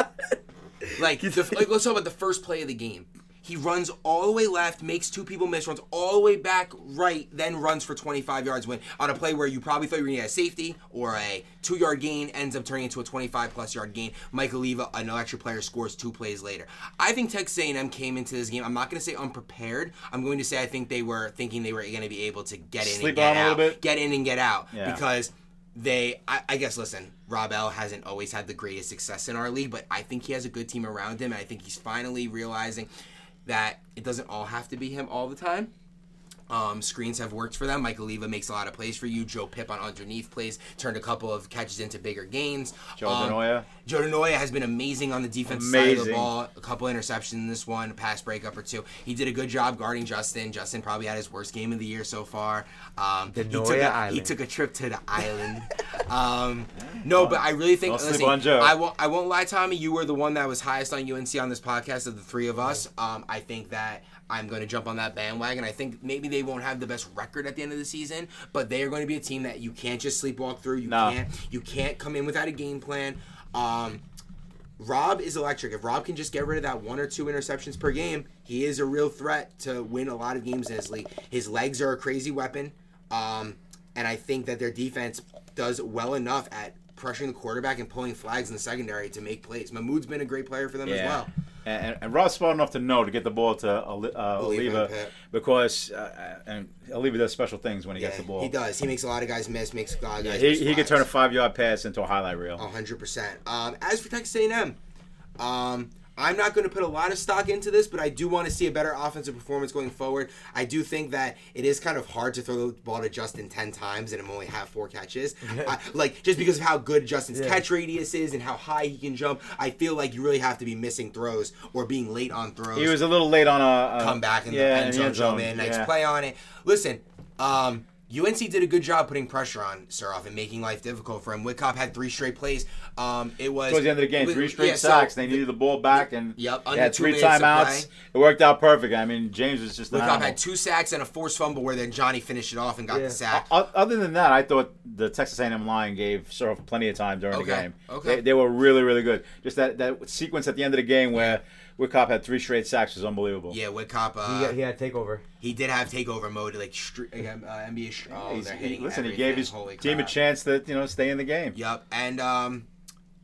Like, the, like, let's talk about the first play of the game. He runs all the way left, makes two people miss, runs all the way back right, then runs for 25 yards. win on a play where you probably thought you were going to get a safety or a two yard gain, ends up turning into a 25 plus yard gain. Michael Leva, an extra player, scores two plays later. I think Texas A&M came into this game. I'm not going to say unprepared. I'm going to say I think they were thinking they were going to be able to get in Sleep and get on 'em a out, little bit? get in and get out Yeah. because they, I, I guess, listen, Rob L hasn't always had the greatest success in our league, but I think he has a good team around him, and I think he's finally realizing that it doesn't all have to be him all the time. Um, screens have worked for them. Michael Leva makes a lot of plays for you. Joe Pip on underneath plays turned a couple of catches into bigger gains. Joe Um, Denoya. Joe Denoya has been amazing on the defense side of the ball. A couple interceptions in this one, a pass breakup or two. He did a good job guarding Justin. Justin probably had his worst game of the year so far. Um, he, Denoya took a, he took a trip to the island. um, no, but I really think. Listen. I won't. I won't lie, Tommy. You were the one that was highest on UNC on this podcast of the three of us. Um, I think that. I'm going to jump on that bandwagon. I think maybe they won't have the best record at the end of the season, but they are going to be a team that you can't just sleepwalk through. You No. can't. You can't come in without a game plan. Um, Rob is electric. If Rob can just get rid of that one or two interceptions per game, he is a real threat to win a lot of games in his league. His legs are a crazy weapon, um, and I think that their defense does well enough at pressuring the quarterback and pulling flags in the secondary to make plays. Mahmoud's been a great player for them as well. And, and, and Rob's smart enough to know to get the ball to uh, Oliva and because uh, and Oliva does special things when he gets the ball. he does. He makes a lot of guys miss. Makes a lot of guys. He, miss he could turn a five yard pass into a highlight reel. hundred percent. Um, as for Texas A&M, um, I'm not going to put a lot of stock into this, but I do want to see a better offensive performance going forward. I do think that it is kind of hard to throw the ball to Justin ten times and him only have four catches. I, like just because of how good Justin's Yeah. catch radius is and how high he can jump, I feel like you really have to be missing throws or being late on throws He was a little late on a, a come back in yeah, the end zone, in, nice yeah. play on it. Listen, um, UNC did a good job putting pressure on Suroff and making life difficult for him. Whitcop had three straight plays. Um, it was Towards the end of the game, three straight yeah, so sacks. they needed the ball back, and Yep, they under had three timeouts. play. It worked out perfect. I mean, James was just an Whitcop animal. had two sacks and a forced fumble where then Johnny finished it off and got Yeah. the sack. O- Other than that, I thought the Texas A&M line gave Suroff plenty of time during the game. okay. They, they were really, really good. Just that, that sequence at the end of the game where Whitcop had three straight sacks was unbelievable. Yeah, Whitcop. Uh, He, got, he had takeover. he did have takeover mode, like stri- uh, NBA. str- Oh, He's- they're he- hitting listen, he gave his Holy team a chance to you know stay in the game. Yep. And um,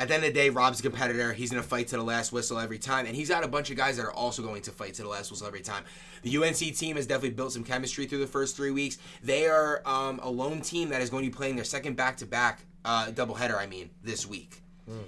at the end of the day, Rob's a competitor. He's going to fight to the last whistle every time. And he's got a bunch of guys that are also going to fight to the last whistle every time. The UNC team has definitely built some chemistry through the first three weeks. They are um, a lone team that is going to be playing their second back to back doubleheader, I mean, this week.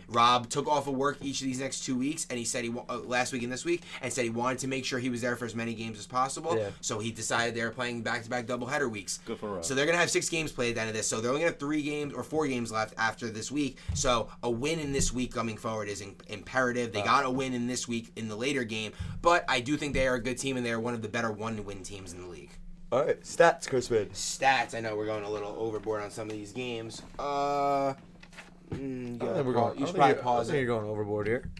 Rob took off of work each of these next two weeks, and he said he uh, last week and this week, and said he wanted to make sure he was there for as many games as possible. Yeah. So he decided they were playing back-to-back doubleheader weeks. Good for Rob. So they're gonna have six games played at the end of this. So they're only gonna have three games or four games left after this week. So a win in this week coming forward is in- imperative. They got a win in this week in the later game, but I do think they are a good team and they are one of the better one-win teams in the league. All right, stats, Crispin. Stats. I know we're going a little overboard on some of these games. Uh. Mm, think we're going. you should probably pause you're, I it. think you're going overboard here.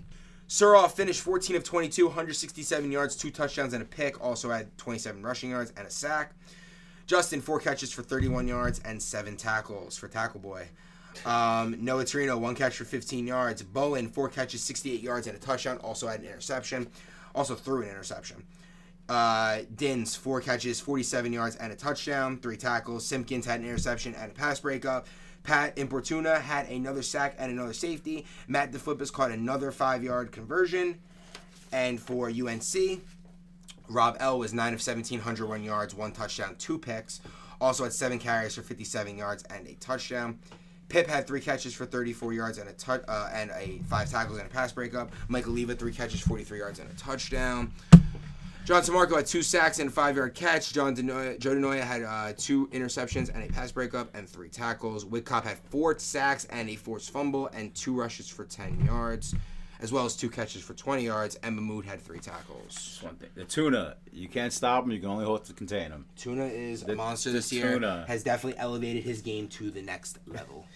Suroff finished 14 of 22, 167 yards, two touchdowns, and a pick. Also had 27 rushing yards and a sack. Justin, four catches for 31 yards and seven tackles for Tackle Boy. Um, Noah Trino, one catch for 15 yards. Bowen, four catches, 68 yards, and a touchdown. Also had an interception. Also threw an interception. Uh, Dins, four catches, 47 yards, and a touchdown. Three tackles. Simpkins had an interception and a pass breakup. Pat Importuna had another sack and another safety. Matt DeFlippis caught another five yard conversion. And for UNC, Rob L was 9 of 17, 101 yards, one touchdown, two picks. Also had seven carries for 57 yards and a touchdown. Pip had three catches for 34 yards and a tou- uh, and a five tackles and a pass breakup. Michael Leva three catches, 43 yards and a touchdown. John Samarco had two sacks and a five-yard catch. John Denoya, Joe Denoya had uh, two interceptions and a pass breakup and three tackles. Whitcop had four sacks and a forced fumble and two rushes for 10 yards, as well as two catches for 20 yards. And Mahmoud had three tackles. One thing. The tuna, you can't stop him. You can only hope to contain him. Tuna is The- a monster this year. Tuna. Has definitely elevated his game to the next level.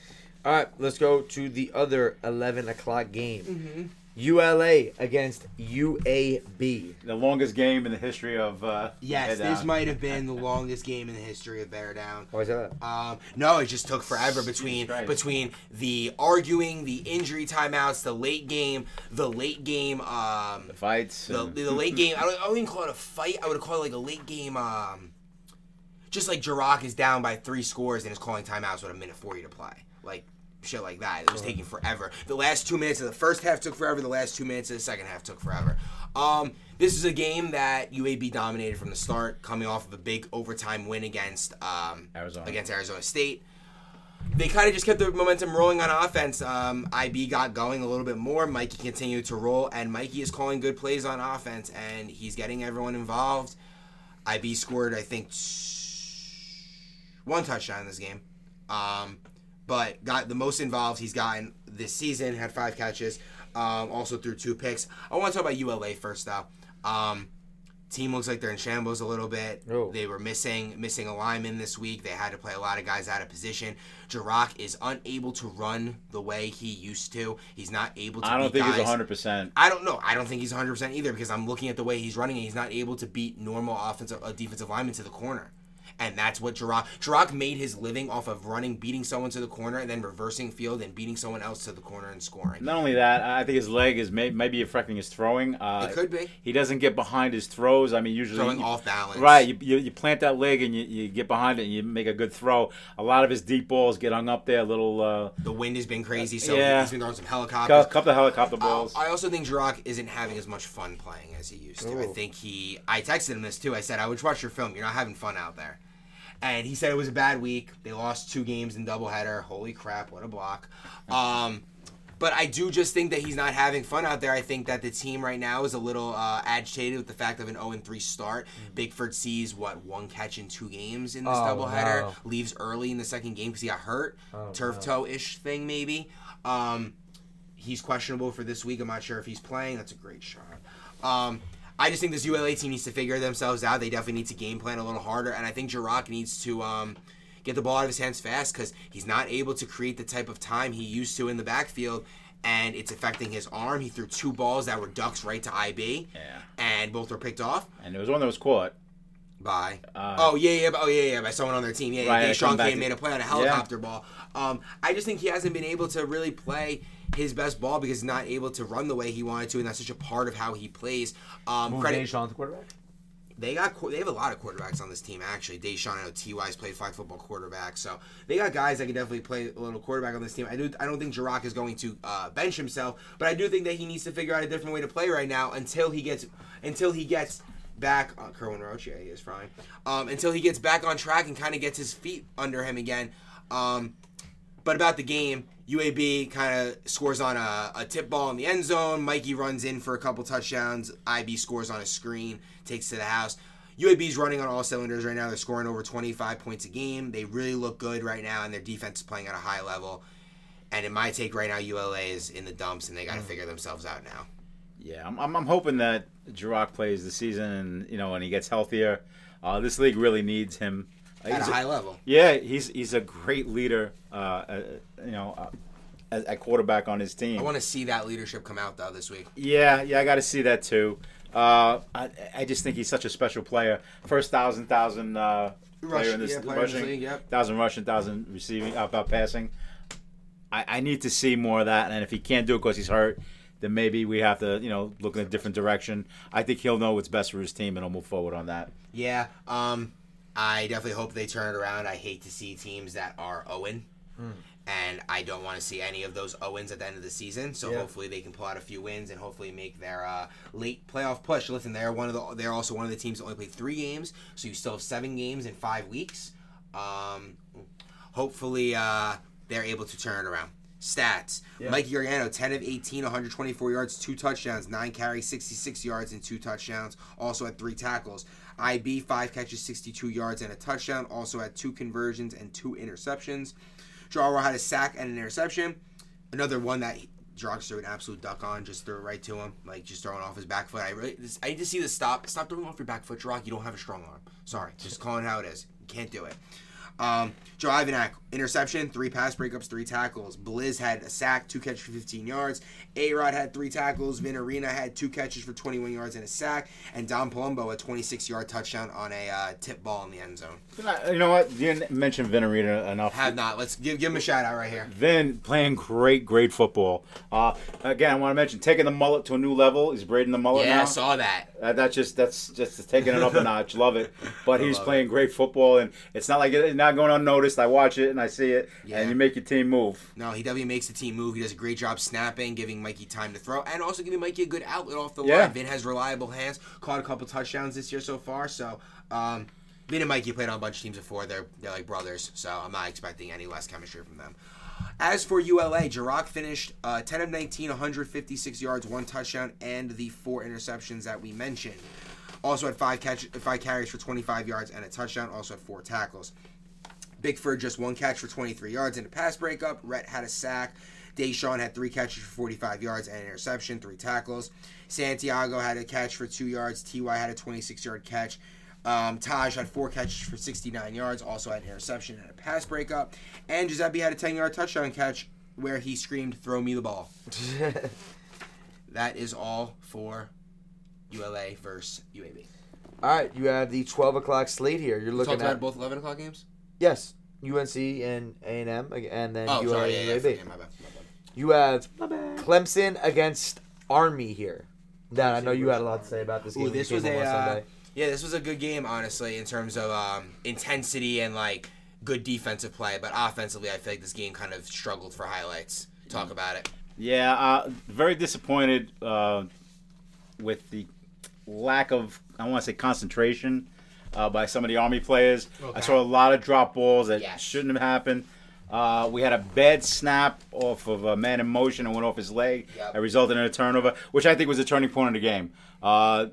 All right, let's go to the other 11 o'clock game. Mm-hmm. ULA against UAB. The longest game in the history of. Uh, Yes, head this down. might have been the longest game in the history of Bear Down. Why is that? Um, no, it just took forever between Christ. between the arguing, the injury timeouts, the late game, the late game, um, The fights. the, and- the late game. I don't, I don't even call it a fight. I would call it like a late game. Um, just like Jirok is down by three scores and is calling timeouts with a minute forty to play, like shit like that. It was taking forever. The last two minutes of the first half took forever. The last two minutes of the second half took forever. Um, this is a game that UAB dominated from the start, coming off of a big overtime win against um, Arizona. against Arizona State. they kind of just kept the momentum rolling on offense. Um, IB got going a little bit more. Mikey continued to roll, and Mikey is calling good plays on offense, and he's getting everyone involved. IB scored, I think, one touchdown in this game, um, but got the most involved he's gotten this season. Had five catches, um, also threw two picks. I want to talk about ULA first, though. Um, team looks like they're in shambles a little bit. Oh. They were missing missing a lineman this week. They had to play a lot of guys out of position. Jirok is unable to run the way he used to. He's not able to. I don't think he's 100. percent I don't know. I don't think he's 100 percent either because I'm looking at the way he's running and he's not able to beat normal offensive uh, defensive linemen to the corner. And that's what Jirok. Jirok made his living off of running, beating someone to the corner, and then reversing field and beating someone else to the corner and scoring. Not only that, I think his leg is may, maybe affecting his throwing. Uh, It could be. He doesn't get behind his throws. I mean, usually Throwing you- off balance. Right, you, you, you plant that leg and you, you get behind it and you make a good throw. A lot of his deep balls get hung up there. A little uh, The wind has been crazy, so Yeah. he's been throwing some helicopters. couple, couple of helicopter Uh, balls. I also think Jirok isn't having as much fun playing as he used to. I think he. I texted him this too. I said, "I would watch your film. You're not having fun out there." And he said it was a bad week. They lost two games in doubleheader. Holy crap! What a block. Um, but I do just think that he's not having fun out there. I think that the team right now is a little uh, agitated with the fact of an 0 3 start. Bickford sees what one catch in two games in this Oh, doubleheader. no. Leaves early in the second game because he got hurt. Oh, Turf no. toe ish thing maybe. Um, he's questionable for this week. I'm not sure if he's playing. That's a great shot. Um, I just think this ULA team needs to figure themselves out. They definitely need to game plan a little harder, and I think Jirok needs to um, get the ball out of his hands fast because he's not able to create the type of time he used to in the backfield, and it's affecting his arm. He threw two balls that were ducks right to IB, yeah, and both were picked off and there was one that was caught. by. Uh, oh yeah, yeah, oh yeah, yeah, by someone on their team. Yeah, Right, yeah. Sean Kane to- made a play on a helicopter ball. Um, I just think he hasn't been able to really play his best ball because he's not able to run the way he wanted to, and that's such a part of how he plays. Um, Move credit. Deshaun to quarterback. They got they have a lot of quarterbacks on this team actually. Deshaun, I know Ty's played flag football quarterback, so they got guys that can definitely play a little quarterback on this team. I do I don't think Jirok is going to uh, bench himself, but I do think that he needs to figure out a different way to play right now until he gets until he gets back. Uh, Kerwin Roach, yeah, he is fine. Um, until he gets back on track and kind of gets his feet under him again. Um, but about the game, UAB kind of scores on a, a tip ball in the end zone. Mikey runs in for a couple touchdowns. IB scores on a screen, takes to the house. UAB's running on all cylinders right now. They're scoring over 25 points a game. They really look good right now, and their defense is playing at a high level. And in my take right now, ULA is in the dumps, and they got to figure themselves out now. Yeah, I'm, I'm, I'm hoping that Jirok plays the season and you know when he gets healthier. Uh, this league really needs him. Uh, At he's a a- high level. Yeah, he's he's a great leader. Uh, uh, you know, uh, at, quarterback on his team. I want to see that leadership come out, though, this week. Yeah, yeah, I got to see that too. Uh, I, I just think he's such a special player. First thousand thousand uh, Rush- player in this yeah, rushing, league, yep. thousand rushing, thousand receiving, uh, about passing. I, I need to see more of that, and if he can't do it because he's hurt, then maybe we have to you know look in a different direction. I think he'll know what's best for his team, and he'll move forward on that. Yeah, um, I definitely hope they turn it around. I hate to see teams that are Owen, and I don't want to see any of those Owens at the end of the season. So Yeah. hopefully they can pull out a few wins and hopefully make their uh, late playoff push. Listen, they're one of the they're also one of the teams that only played three games, so you still have seven games in five weeks. Um, hopefully uh, they're able to turn it around. Stats: Yeah. Mikey Oriano, 10 of 18, 124 yards, two touchdowns, nine carries, 66 yards, and two touchdowns. Also had three tackles. IB, five catches, 62 yards, and a touchdown. Also had two conversions and two interceptions. Jarwell had a sack and an interception. Another one that Jarks threw an absolute duck on, just threw it right to him, like just throwing off his back foot. I really, this, I need to see the stop. Stop throwing off your back foot, Jarok. You don't have a strong arm. Sorry, just calling how it is. You can't do it. Um, Joe Ivanak, interception, three pass breakups, three tackles. Blizz had a sack, two catches for 15 yards. A Rod had three tackles. Vin Arena had two catches for 21 yards and a sack. And Don Palumbo, a 26 yard touchdown on a uh, tip ball in the end zone. You know what? You didn't mention Vinarita enough. Have not. Let's give, give him a shout out right here. Vin playing great, great football. Uh, again, I want to mention taking the mullet to a new level. He's braiding the mullet Yeah, now. I saw that. Uh, that's just that's just taking it up a notch. Love it. But he's playing great football, and it's not like it's not going unnoticed. I watch it and I see it, Yeah. and you make your team move. No, he definitely makes the team move. He does a great job snapping, giving Mikey time to throw, and also giving Mikey a good outlet off the Yeah. line. Vin has reliable hands, caught a couple touchdowns this year so far. So, um, Vin and Mikey played on a bunch of teams before. They're they're like brothers, so I'm not expecting any less chemistry from them. As for ULA, Jirok finished uh, 10 of 19, 156 yards, one touchdown, and the four interceptions that we mentioned. Also had five catch, five carries for 25 yards and a touchdown. Also had four tackles. Bickford just one catch for 23 yards and a pass breakup. Rhett had a sack. Deshaun had three catches for 45 yards and an interception, three tackles. Santiago had a catch for two yards. Ty had a 26 yard catch. Um, Taj had four catches for 69 yards, also had an interception and a pass breakup. And Giuseppe had a 10 yard touchdown catch where he screamed, Throw me the ball. that is all for ULA versus UAB. All right, you have the 12 o'clock slate here. You're looking Talked at about both 11 o'clock games? Yes, UNC and A and M, and then Oh, ULA sorry. Yeah, and yeah, UAB. yeah, my bad, my bad. You have Clemson against Army here. Dan, I know you had a lot to say about this game. Ooh, this was a uh, yeah, this was a good game, honestly, in terms of um, intensity and like good defensive play. But offensively, I feel like this game kind of struggled for highlights. Talk about it. Yeah, uh, very disappointed uh, with the lack of I want to say concentration uh, by some of the Army players. I saw a lot of drop balls that Yes. shouldn't have happened. Uh, we had a bad snap off of a man in motion and went off his leg. Yep. That resulted in a turnover, which I think was a turning point of the game. Uh,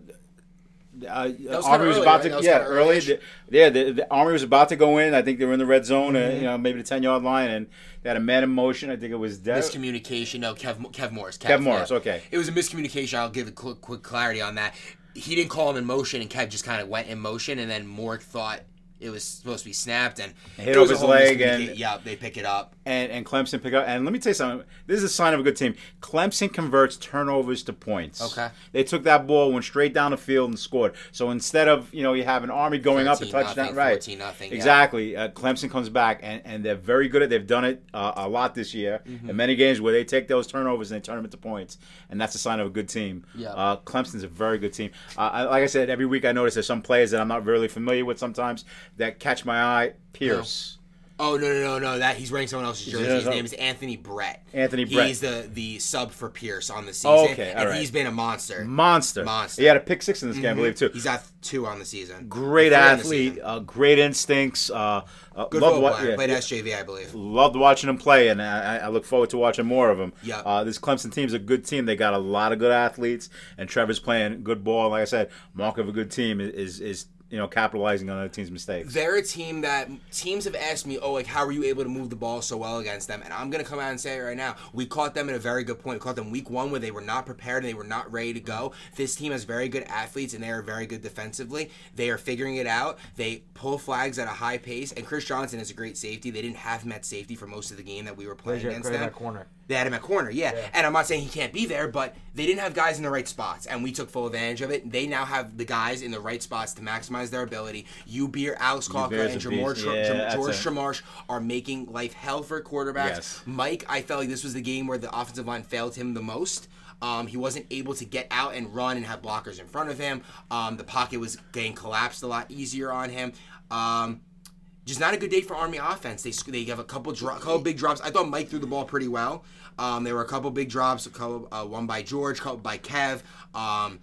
uh, was Army was early, about right? to yeah early. The- yeah, the, the Army was about to go in. I think they were in the red zone, uh, Mm-hmm. you know, maybe the ten yard line, and they had a man in motion. I think it was Dev- Miscommunication. No, Kev, Kev Morris. Kev Morris, okay. It was a miscommunication. I'll give a quick, quick clarity on that. He didn't call him in motion, and Kev just kind of went in motion, and then Mork thought it was supposed to be snapped and Hit it was off a his leg and- yeah, they pick it up. and, and Clemson pick up. And let me tell you something. This is a sign of a good team. Clemson converts turnovers to points. Okay. They took that ball, went straight down the field, and scored. So instead of you know you have an Army going up a touchdown, nothing, right? 14 nothing, yeah. Exactly. Uh, Clemson comes back, and, and they're very good at. They've done it uh, a lot this year Mm-hmm. in many games where they take those turnovers and they turn them into points, and that's a sign of a good team. Yeah. Uh, Clemson's a very good team. Uh, I, like I said, every week I notice there's some players that I'm not really familiar with sometimes that catch my eye. Pierce. Oh no no no no! That he's wearing someone else's jersey. His name is Anthony Brett. Anthony Brett. He's the the sub for Pierce on the season. Oh, okay, all and right. he's been a monster. Monster. Monster. He had a pick six in this game, I believe, too. He's got two on the season. great Three on the athlete, season. uh, great instincts. Uh, uh, Good loved, wa- yeah, Played yeah, SJV, I believe. loved watching him play, and I, I look forward to watching more of him. Yeah. Uh, this Clemson team's a good team. They got a lot of good athletes, and Trevor's playing good ball. Like I said, mark of a good team is is you know capitalizing on other team's mistakes. They're a team that teams have asked me, oh, like how were you able to move the ball so well against them? And I'm gonna come out and say it right now. We caught them at a very good point. We caught them week one where they were not prepared and they were not ready to go. This team has very good athletes and they are very good defensively. They are figuring it out. They pull flags at a high pace. And Chris Johnson is a great safety. They didn't have him at safety for most of the game that we were playing Plays against them. that corner. They had him at corner, yeah. And I'm not saying he can't be there, but they didn't have guys in the right spots, and we took full advantage of it. They now have the guys in the right spots to maximize their ability. Ubeer, Alex Kalka, and a Jamor. Tr- Yeah, George a- are making life hell for quarterbacks. Yes. Mike, I felt like this was the game where the offensive line failed him the most. Um, he wasn't able to get out and run and have blockers in front of him. Um, the pocket was getting collapsed a lot easier on him. Um, just not a good day for Army offense. They they have a couple dro- couple big drops. I thought Mike threw the ball pretty well. Um, there were a couple big drops, a couple uh, one by George, couple by Kev. Um,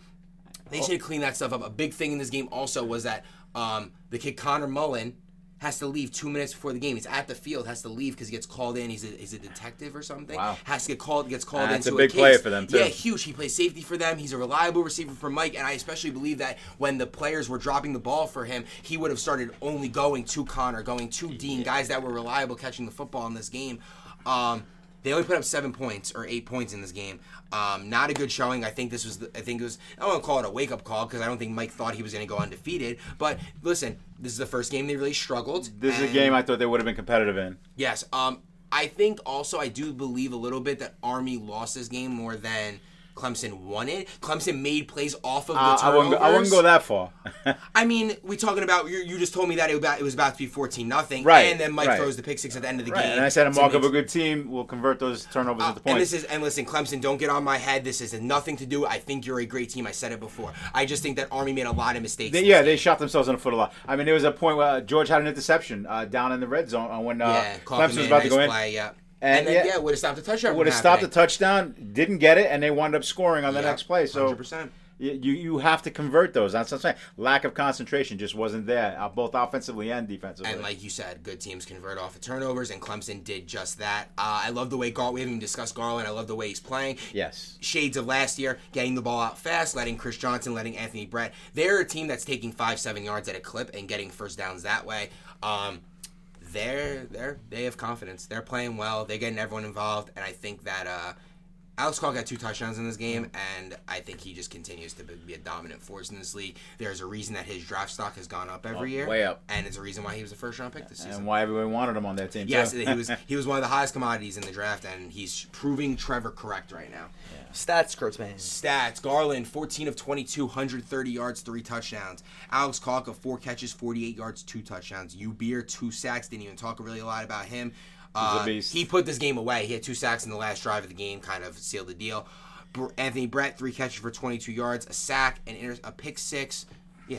they should have cleaned that stuff up. A big thing in this game also was that um, the kid Connor Mullen has to leave two minutes before the game. He's at the field, has to leave because he gets called in. He's a, he's a detective or something. Wow. Has to get called, gets called That's into a big case. player for them, too. Yeah, huge. He plays safety for them. He's a reliable receiver for Mike, and I especially believe that when the players were dropping the ball for him, he would have started only going to Connor, going to Dean, guys that were reliable catching the football in this game. Um, they only put up seven points or eight points in this game. Um, not a good showing. I think this was. The, I think it was. I don't want to call it a wake up call because I don't think Mike thought he was going to go undefeated. But listen, this is the first game they really struggled. This is a game I thought they would have been competitive in. Yes. Um, I think also I do believe a little bit that Army lost this game more than Clemson won it. Clemson made plays off of the Uh, I turnovers. wouldn't. I wouldn't go that far. I mean, we talking about you. You just told me that it was about, it was about to be fourteen nothing, Right, And then Mike right. throws the pick six at the end of the right. game. And I said a mark of a good team will convert those turnovers uh, into and this is and listen, Clemson, don't get on my head. This has nothing to do. I think you're a great team. I said it before. I just think that Army made a lot of mistakes. They, yeah, game. they shot themselves in the foot a lot. I mean, there was a point where George had an interception uh, down in the red zone uh, when uh, yeah, Clemson was about to go in. Yeah. And, And, then, yeah, yeah, would have stopped the touchdown. would have stopped the touchdown, didn't get it, and they wound up scoring on the Yeah, next play. So 100%. You you you have to convert those. That's what I'm saying. Lack of concentration just wasn't there, uh, both offensively and defensively. And like you said, good teams convert off of turnovers, and Clemson did just that. Uh, I love the way Gar. We haven't even discussed Garland. I love the way he's playing. yes. Shades of last year, getting the ball out fast, letting Chris Johnson, letting Anthony Brett. They're a team that's taking five, seven yards at a clip and getting first downs that way. Um, they're they're they have confidence. They're playing well. They're getting everyone involved, and I think that uh, Alex Call got two touchdowns in this game, and I think he just continues to be a dominant force in this league. There's a reason that his draft stock has gone up every Oh, year, way up. and it's a reason why he was a first round pick this season. And why everyone wanted him on that team. Yes, too. he was he was one of the highest commodities in the draft, and he's proving Trevor correct right now. Stats, Kurtzman. Stats: Garland, 14 of 22, 130 yards, three touchdowns. Alex Kalka, four catches, 48 yards, two touchdowns. Ubeer, two sacks. Didn't even talk really a lot about him. Uh, he put this game away. He had two sacks in the last drive of the game, kind of sealed the deal. Br- Anthony Brett, three catches for 22 yards, a sack, and inter- a pick six. Yeah.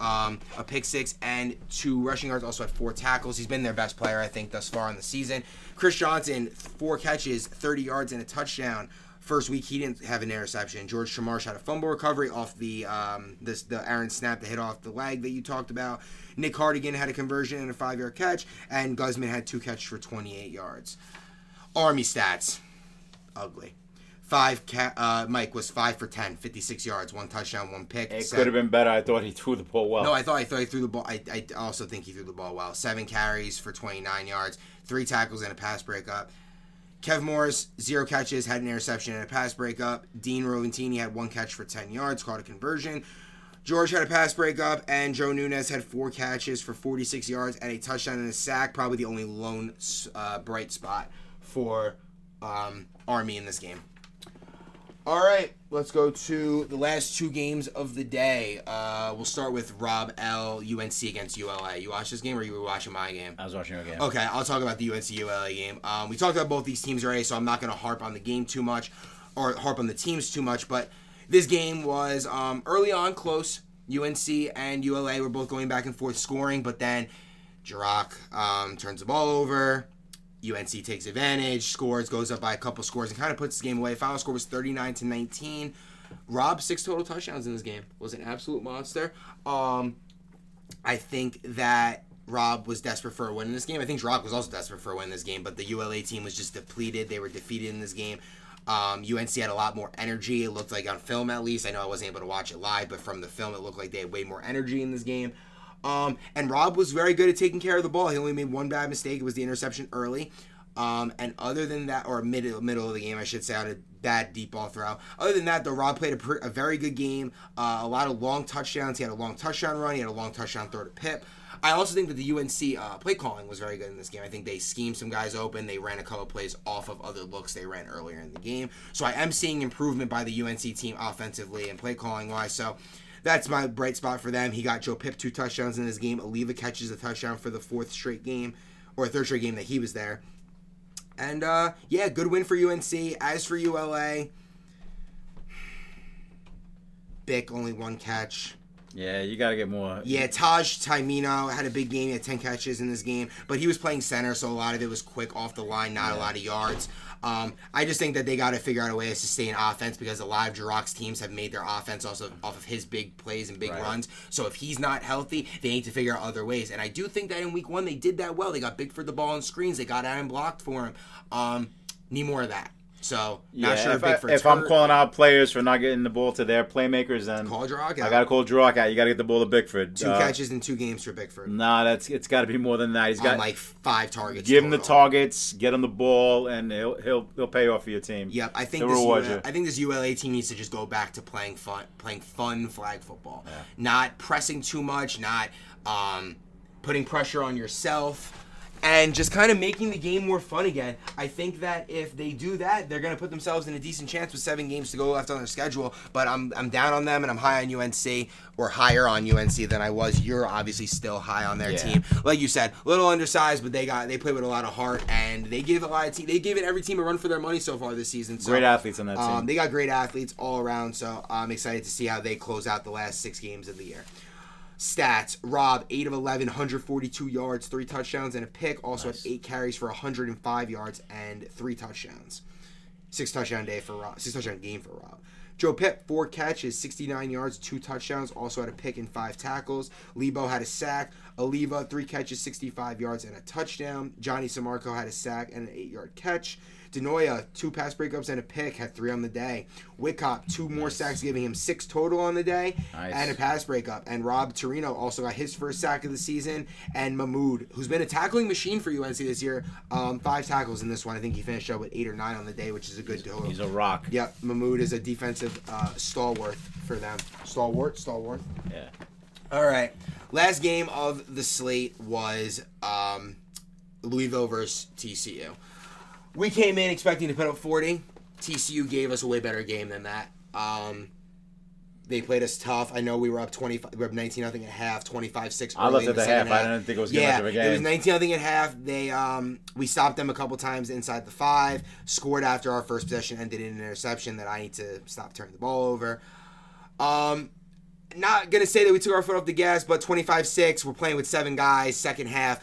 Um, a pick six and two rushing yards. Also had four tackles. He's been their best player, I think, thus far in the season. Chris Johnson, four catches, 30 yards, and a touchdown. First week he didn't have an interception. George Tramarsh had a fumble recovery off the um, this the Aaron snap that hit off the leg that you talked about. Nick Hardigan had a conversion and a five yard catch, and Guzman had two catches for 28 yards. Army stats, ugly. Five ca- uh, Mike was five for 10, 56 yards, one touchdown, one pick. It Seven- could have been better. I thought he threw the ball well. no, I thought I thought he threw the ball. I, I also think he threw the ball well. Seven carries for 29 yards, three tackles and a pass breakup. Kev Morris zero catches, had an interception and a pass breakup. Dean Roventini had one catch for 10 yards, caught a conversion. George had a pass breakup, and Joe Nunez had four catches for 46 yards and a touchdown and a sack. Probably the only lone uh, bright spot for um, Army in this game. All right, let's go to the last two games of the day. Uh, we'll start with Rob L. UNC against ULA. You watched this game, or you were watching my game? I was watching a game. Okay, I'll talk about the UNC ULA game. Um, we talked about both these teams already, so I'm not going to harp on the game too much or harp on the teams too much. But this game was um, early on close. UNC and ULA were both going back and forth scoring, but then Jirac um, turns the ball over. UNC takes advantage, scores, goes up by a couple scores, and kind of puts the game away. Final score was 39 to 19. Rob six total touchdowns in this game. Was an absolute monster. Um, I think that Rob was desperate for a win in this game. I think Rock was also desperate for a win in this game, but the ULA team was just depleted. They were defeated in this game. Um, UNC had a lot more energy. It looked like on film, at least. I know I wasn't able to watch it live, but from the film, it looked like they had way more energy in this game. Um, and Rob was very good at taking care of the ball. He only made one bad mistake. It was the interception early. Um, and other than that, or middle middle of the game, I should say, on a bad deep ball throw. Other than that, though, Rob played a, a very good game. Uh, a lot of long touchdowns. He had a long touchdown run. He had a long touchdown throw to Pip. I also think that the UNC uh, play calling was very good in this game. I think they schemed some guys open. They ran a couple plays off of other looks they ran earlier in the game. So I am seeing improvement by the UNC team offensively and play calling wise. So that's my bright spot for them. He got Joe Pip two touchdowns in this game. Oliva catches a touchdown for the fourth straight game, or third straight game that he was there. And uh, yeah, good win for UNC. As for ULA, Bick only one catch. Yeah, you got to get more. Yeah, Taj Taimino had a big game. He had 10 catches in this game, but he was playing center, so a lot of it was quick off the line, not a lot of yards. Um, I just think that they got to figure out a way to sustain offense because a lot of Jiroc's teams have made their offense also off of his big plays and big Right. runs. So if he's not healthy, they need to figure out other ways. And I do think that in week one, they did that well. They got Bickford the ball on screens, they got Aaron blocked for him. Um, need more of that. So, Yeah, not sure if, I, if I'm calling out players for not getting the ball to their playmakers, then Call Jiroc I got to call Drock out. You got to get the ball to Bickford. Two Uh, catches in two games for Bickford. Nah, that's it's got to be more than that. He's got like five targets. give him the targets, get him the ball, and he'll he'll he'll pay off for your team. Yep, I think He'll this reward ULA. I think this ULA team needs to just go back to playing fun, playing fun flag football, not pressing too much, not um, putting pressure on yourself, and just kind of making the game more fun again. I think that if they do that, they're gonna put themselves in a decent chance with seven games to go left on their schedule. But I'm I'm down on them, and I'm high on UNC or higher on UNC than I was. You're obviously still high on their Yeah. team like you said, a little undersized, but they got they play with a lot of heart, and they give a lot of te- they give it every team a run for their money so far this season. So, Great athletes on that team. Um, they got great athletes all around, so I'm excited to see how they close out the last six games of the year. Stats: Rob, eight of 11, 142 yards, three touchdowns, and a pick. Also Nice. had eight carries for 105 yards and three touchdowns. Six touchdown day for Rob. Six touchdown game for Rob. Joe Pip, four catches, 69 yards, two touchdowns, also had a pick and five tackles. Lebo had a sack. Oliva, three catches, 65 yards, and a touchdown. Johnny Samarco had a sack and an eight yard catch. Denoya, two pass breakups and a pick, had three on the day. Whitcop, two more sacks, giving him six total on the day, Nice. and a pass breakup. And Rob Torino also got his first sack of the season. And Mahmoud, who's been a tackling machine for UNC this year, um, five tackles in this one. I think he finished up with eight or nine on the day, which is a good total. He's a rock. Yep, Mahmoud is a defensive uh, stalwart for them. Stalwart, stalwart. Yeah. All right. Last game of the slate was um, Louisville versus TCU. We came in expecting to put up 40. TCU gave us a way better game than that. Um, they played us tough. I know we were up 25, we were up 19 nothing at half, 25 6 I left at the half. I didn't think it was gonna yeah, much of a it was 19 nothing at half. They um, we stopped them a couple times inside the five, scored after our first possession, ended in an interception that I need to stop turning the ball over. Um, not gonna say that we took our foot off the gas, but 25-6. We're playing with seven guys. Second half,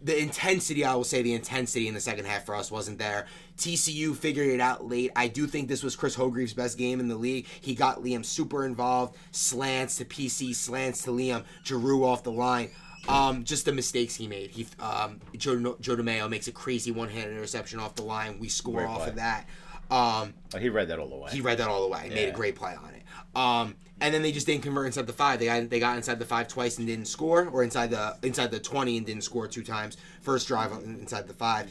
the intensity. I will say the intensity in the second half for us wasn't there. TCU figured it out late. I do think this was Chris Hogreaves' best game in the league. He got Liam super involved. Slants to PC, slants to Liam. Giroux off the line. Um, just the mistakes he made. He um, Joe, Joe DeMeo makes a crazy one-handed interception off the line. We score Great off play. of that. Um, Oh, he read that all the way. he read that all the way. Made a great play on it. Um, and then they just didn't convert inside the five. They got they got inside the five twice and didn't score, or inside the inside the twenty and didn't score two times. First drive inside the five.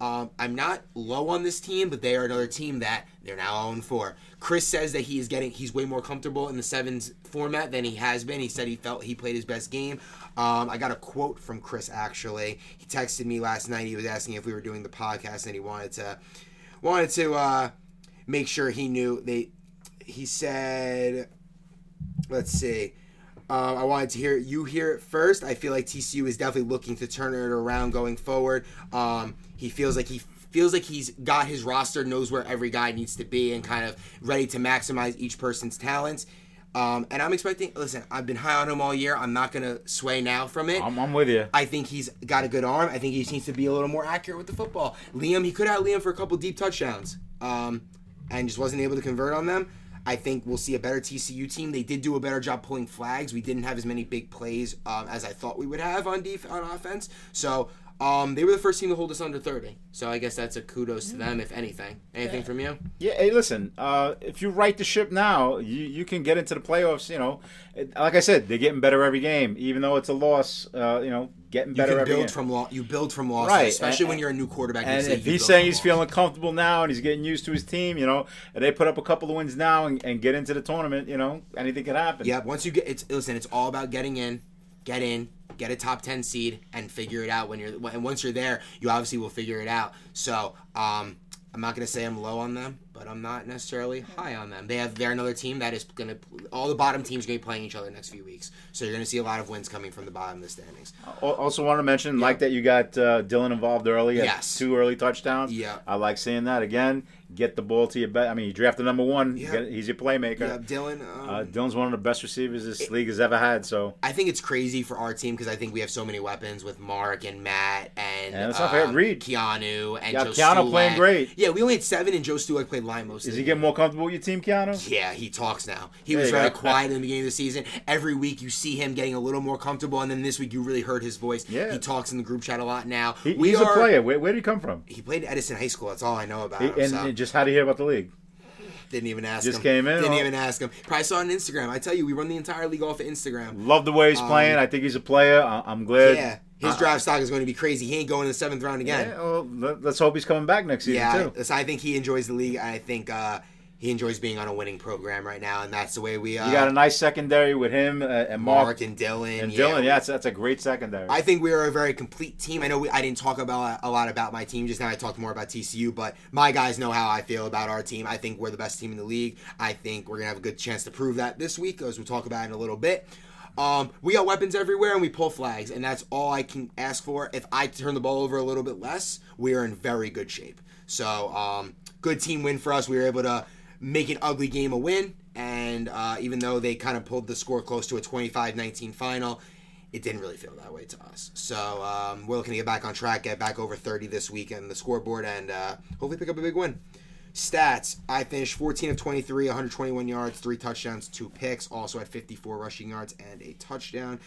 Um, I'm not low on this team, but they are another team that they're now on 4. Chris says that he is getting he's way more comfortable in the sevens format than he has been. He said he felt he played his best game. Um, I got a quote from Chris actually. He texted me last night. He was asking if we were doing the podcast and he wanted to wanted to uh, make sure he knew they. He said, "Let's see." Um, I wanted to hear you hear it first. I feel like TCU is definitely looking to turn it around going forward. Um, he feels like he feels like he's got his roster, knows where every guy needs to be, and kind of ready to maximize each person's talents. Um, and I'm expecting. Listen, I've been high on him all year. I'm not gonna sway now from it. I'm, I'm with you. I think he's got a good arm. I think he needs to be a little more accurate with the football. Liam, he could have Liam for a couple deep touchdowns, um, and just wasn't able to convert on them. I think we'll see a better TCU team. They did do a better job pulling flags. We didn't have as many big plays um, as I thought we would have on def- on offense. So um, they were the first team to hold us under 30. So I guess that's a kudos to them, if anything. Anything from you? Yeah, hey, listen. Uh, if you right the ship now, you, you can get into the playoffs. You know, like I said, they're getting better every game, even though it's a loss. Uh, you know, getting You better can every build game. from lo- you build from losses, Right, especially and- when you're a new quarterback. you and say if he's saying he's feeling comfortable now and he's getting used to his team, you know, and they put up a couple of wins now and, and get into the tournament, you know, anything can happen. Yeah, once you get it's listen, it's all about getting in, get in, get a top ten seed, and figure it out when you're. And once you're there, you obviously will figure it out. So, um, I'm not gonna say I'm low on them, but I'm not necessarily high on them. They have they're another team that is gonna all the bottom teams are gonna be playing each other next few weeks. So you're gonna see a lot of wins coming from the bottom of the standings. Also, want to mention, like that, you got uh, Dylan involved early. Yes. Two early touchdowns. Yeah. I like seeing that again. Get the ball to your bet. I mean, you drafted number one. You Yeah. he's your playmaker. Yeah, Dylan. Um, Uh, Dylan's one of the best receivers this league has ever had. So I think it's crazy for our team because I think we have so many weapons with Mark and Matt and And let's not forget um, Reed. Keanu and Yeah, Joe Keanu playing great. Yeah, we only had seven and Joe Stulak played line most. is he getting more comfortable with your team, Keanu? Yeah, he talks now. He There was very quiet in the beginning of the season. Every week you see him getting a little more comfortable, and then this week you really heard his voice. Yeah. He talks in the group chat a lot now. He, he's are, a player. Where, where did he come from? He played at Edison High School. That's all I know about He- him. so. Just how did he hear about the league? Didn't even ask Just him. came in, Didn't even ask him. Probably saw on Instagram. I tell you, we run the entire league off of Instagram. Love the way he's playing. I think he's a player. I, I'm glad. Um, Yeah, his Uh, draft stock is going to be crazy. He ain't going in the seventh round again. Yeah, well, let, us hope he's coming back next season Yeah, too. I, I think he enjoys the league. I think uh, he enjoys being on a winning program right now, and that's the way we. Uh, You got a nice secondary with him uh, and Mark, Mark and Dylan and yeah. Dylan. Yeah, that's, that's a great secondary. I think we are a very complete team. I know we, I didn't talk about a lot about my team just now. I talked more about TCU, but my guys know how I feel about our team. I think we're the best team in the league. I think we're gonna have a good chance to prove that this week, as we'll talk about in a little bit. Um, we got weapons everywhere and we pull flags, and that's all I can ask for. If I turn the ball over a little bit less, we are in very good shape. So, um, good team win for us. We were able to make an ugly game a win, and uh, even though they kind of pulled the score close to a 25-19 final, it didn't really feel that way to us. So um, we're looking to get back on track, get back over 30 this week on the scoreboard, and uh, hopefully pick up a big win. Stats: I finished 14 of 23, 121 yards, three touchdowns, two picks. Also had 54 rushing yards and a touchdown.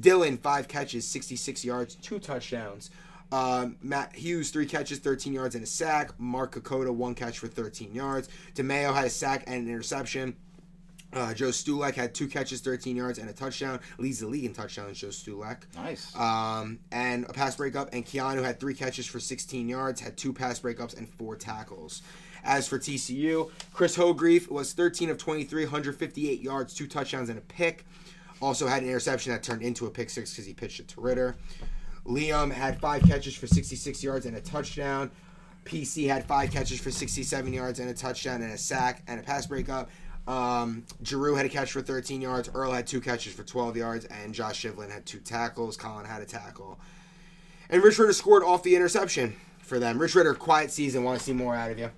Dylan, five catches, 66 yards, two touchdowns. Um, Matt Hughes, three catches, 13 yards, and a sack. Mark Kokoda, one catch for 13 yards. DeMayo had a sack and an interception. Uh, Joe Stulak had two catches, 13 yards, and a touchdown. Leads the league in touchdowns, Joe Stulak. Nice. Um, and a pass breakup. And Keanu had three catches for 16 yards, had two pass breakups, and four tackles. As for TCU, Chris Hogreef was 13 of 23, 158 yards, two touchdowns, and a pick. Also had an interception that turned into a pick six because he pitched it to Ritter. Liam had five catches for 66 yards and a touchdown. PC had five catches for 67 yards and a touchdown and a sack and a pass breakup. Um, Giroux had a catch for 13 yards. Earl had two catches for 12 yards, and Josh Shivlin had two tackles. Colin had a tackle, and Rich Ritter scored off the interception for them. Rich Ritter, quiet season. Want to see more out of you?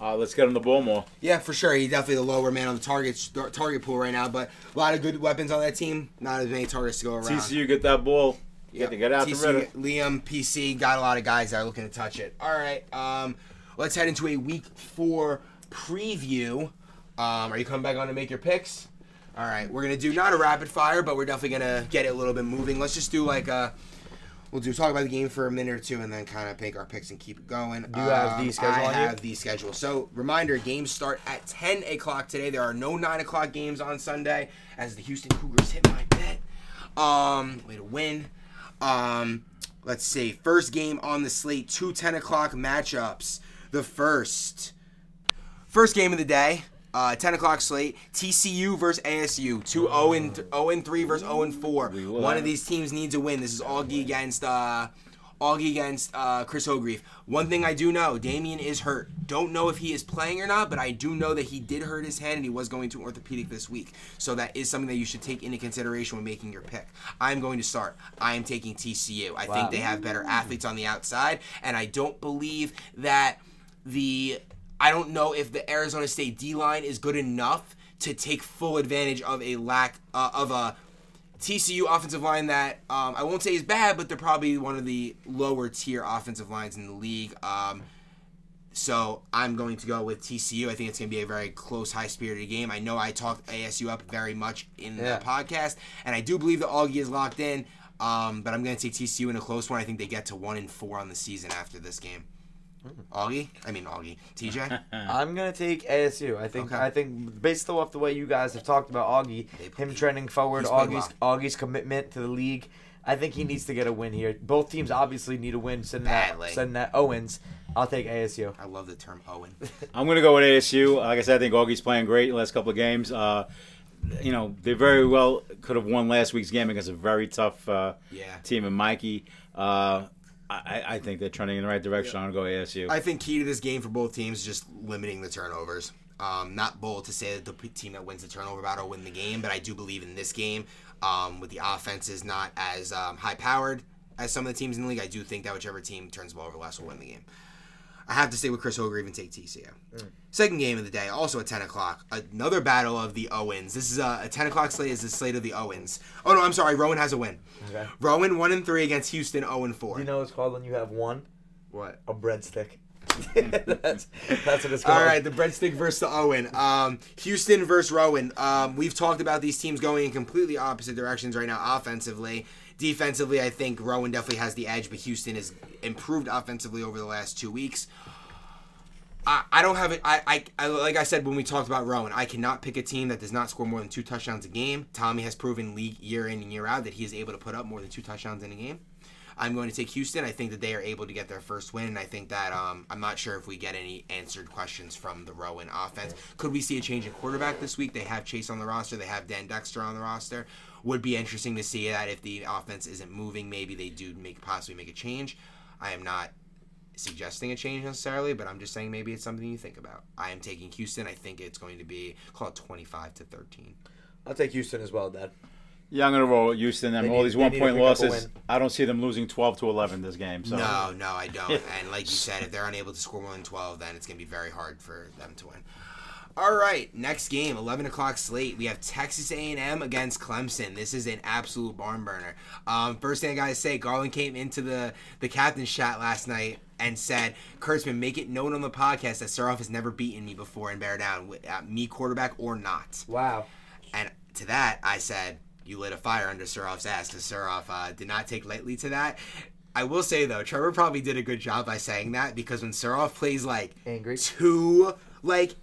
Uh, let's get him the ball more. Yeah, for sure. He's definitely the lower man on the target target pool right now, but a lot of good weapons on that team. Not as many targets to go around. TCU get that ball. You Yep. get to get out TC, the Ritter. Liam, PC, got a lot of guys that are looking to touch it. All right, um, let's head into a week four preview. Um, are you coming back on to make your picks? All right, we're gonna do not a rapid fire, but we're definitely gonna get it a little bit moving. Let's just do like a. We'll do talk about the game for a minute or two, and then kind of pick our picks and keep it going. Do you have the Um, schedule I have the schedule. So reminder: games start at 10 o'clock today. There are no nine o'clock games on Sunday, as the Houston Cougars hit my bet. Um, way to win. Um, let's see. First game on the slate, two 10 o'clock matchups. The first, first game of the day, uh, 10 o'clock slate. TCU versus ASU. Two 0 and 0 and 3 versus 0 and 4. One of these teams needs a win. This is Augie against uh, Augie against uh, Chris Hogreef. One thing I do know, Damien is hurt. Don't know if he is playing or not, but I do know that he did hurt his hand and he was going to orthopedic this week. So that is something that you should take into consideration when making your pick. I'm going to start. I am taking TCU. I Wow. think they have better athletes on the outside, and I don't believe that the I don't know if the Arizona State D line is good enough to take full advantage of a lack uh, of a TCU offensive line that um, I won't say is bad, but they're probably one of the lower tier offensive lines in the league. Um, so I'm going to go with TCU. I think it's going to be a very close, high spirited game. I know I talked ASU up very much in Yeah. the podcast, and I do believe that Augie is locked in. Um, but I'm going to take TCU in a close one. I think they get to one and four on the season after this game. Augie, I mean Augie, TJ. I'm gonna take ASU. I think Okay. I think based off the way you guys have talked about Augie, They him trending forward, he's played Augie's well. Augie's commitment to the league. I think he needs to get a win here. Both teams obviously need a win. Sitting Badly. at sitting at Owens, I'll take ASU. I love the term Owen. I'm going to go with ASU. Like I said, I think Augie's playing great in the last couple of games. Uh, you know, they very well could have won last week's game against a very tough uh, Yeah. team in Mikey. Uh, I, I think they're trending in the right direction. I'm going to go ASU. I think key to this game for both teams is just limiting the turnovers. Um, not bold to say that the team that wins the turnover battle win the game, but I do believe in this game, um, with the offenses not as um, high powered as some of the teams in the league, I do think that whichever team turns the ball over less will win the game. I have to stay with Chris Hoger, even take TCU. Second game of the day, also at 10 o'clock. Another battle of the Owens. This is a, a 10 o'clock slate is the slate of the Owens. Oh, no, I'm sorry. Rowan has a win. Okay. Rowan 1 and 3 against Houston 0 and 4. You know what it's called when you have one what? a breadstick. that's that's what it's called. All right, the breadstick versus the Owen. Um, Houston versus Rowan. Um, we've talked about these teams going in completely opposite directions right now offensively. Defensively, I think Rowan definitely has the edge, but Houston has improved offensively over the last two weeks. I, I don't have it. I, I, I like I said when we talked about Rowan, I cannot pick a team that does not score more than two touchdowns a game. Tommy has proven league year in and year out that he is able to put up more than two touchdowns in a game. I'm going to take Houston. I think that they are able to get their first win, and I think that um, I'm not sure if we get any answered questions from the Rowan offense. Could we see a change in quarterback this week? They have Chase on the roster. They have Dan Dexter on the roster. Would be interesting to see that if the offense isn't moving, maybe they do make possibly make a change. I am not suggesting a change necessarily, but I'm just saying maybe it's something you think about. I am taking Houston. I think it's going to be call it 25 to 13. I'll take Houston as well, Dad. Yeah, I'm going to roll with Houston. And They all these one to point pick up a losses. I don't see them losing 12 to 11 this game. So No, no, I don't. and like you said, if they're unable to score more than 12, then it's going to be very hard for them to win. All right, next game, 11 o'clock slate. We have Texas A&M against Clemson. This is an absolute barn burner. Um, first thing I gotta say, Garland came into the the captain's chat last night and said, "Kurtzman, make it known on the podcast that Suroff has never beaten me before in Bear Down, uh, me quarterback or not." Wow. And to that, I said, "You lit a fire under Suroff's ass." Because Suroff uh, did not take lightly to that. I will say though, Trevor probably did a good job by saying that because when Suroff plays like Angry. too like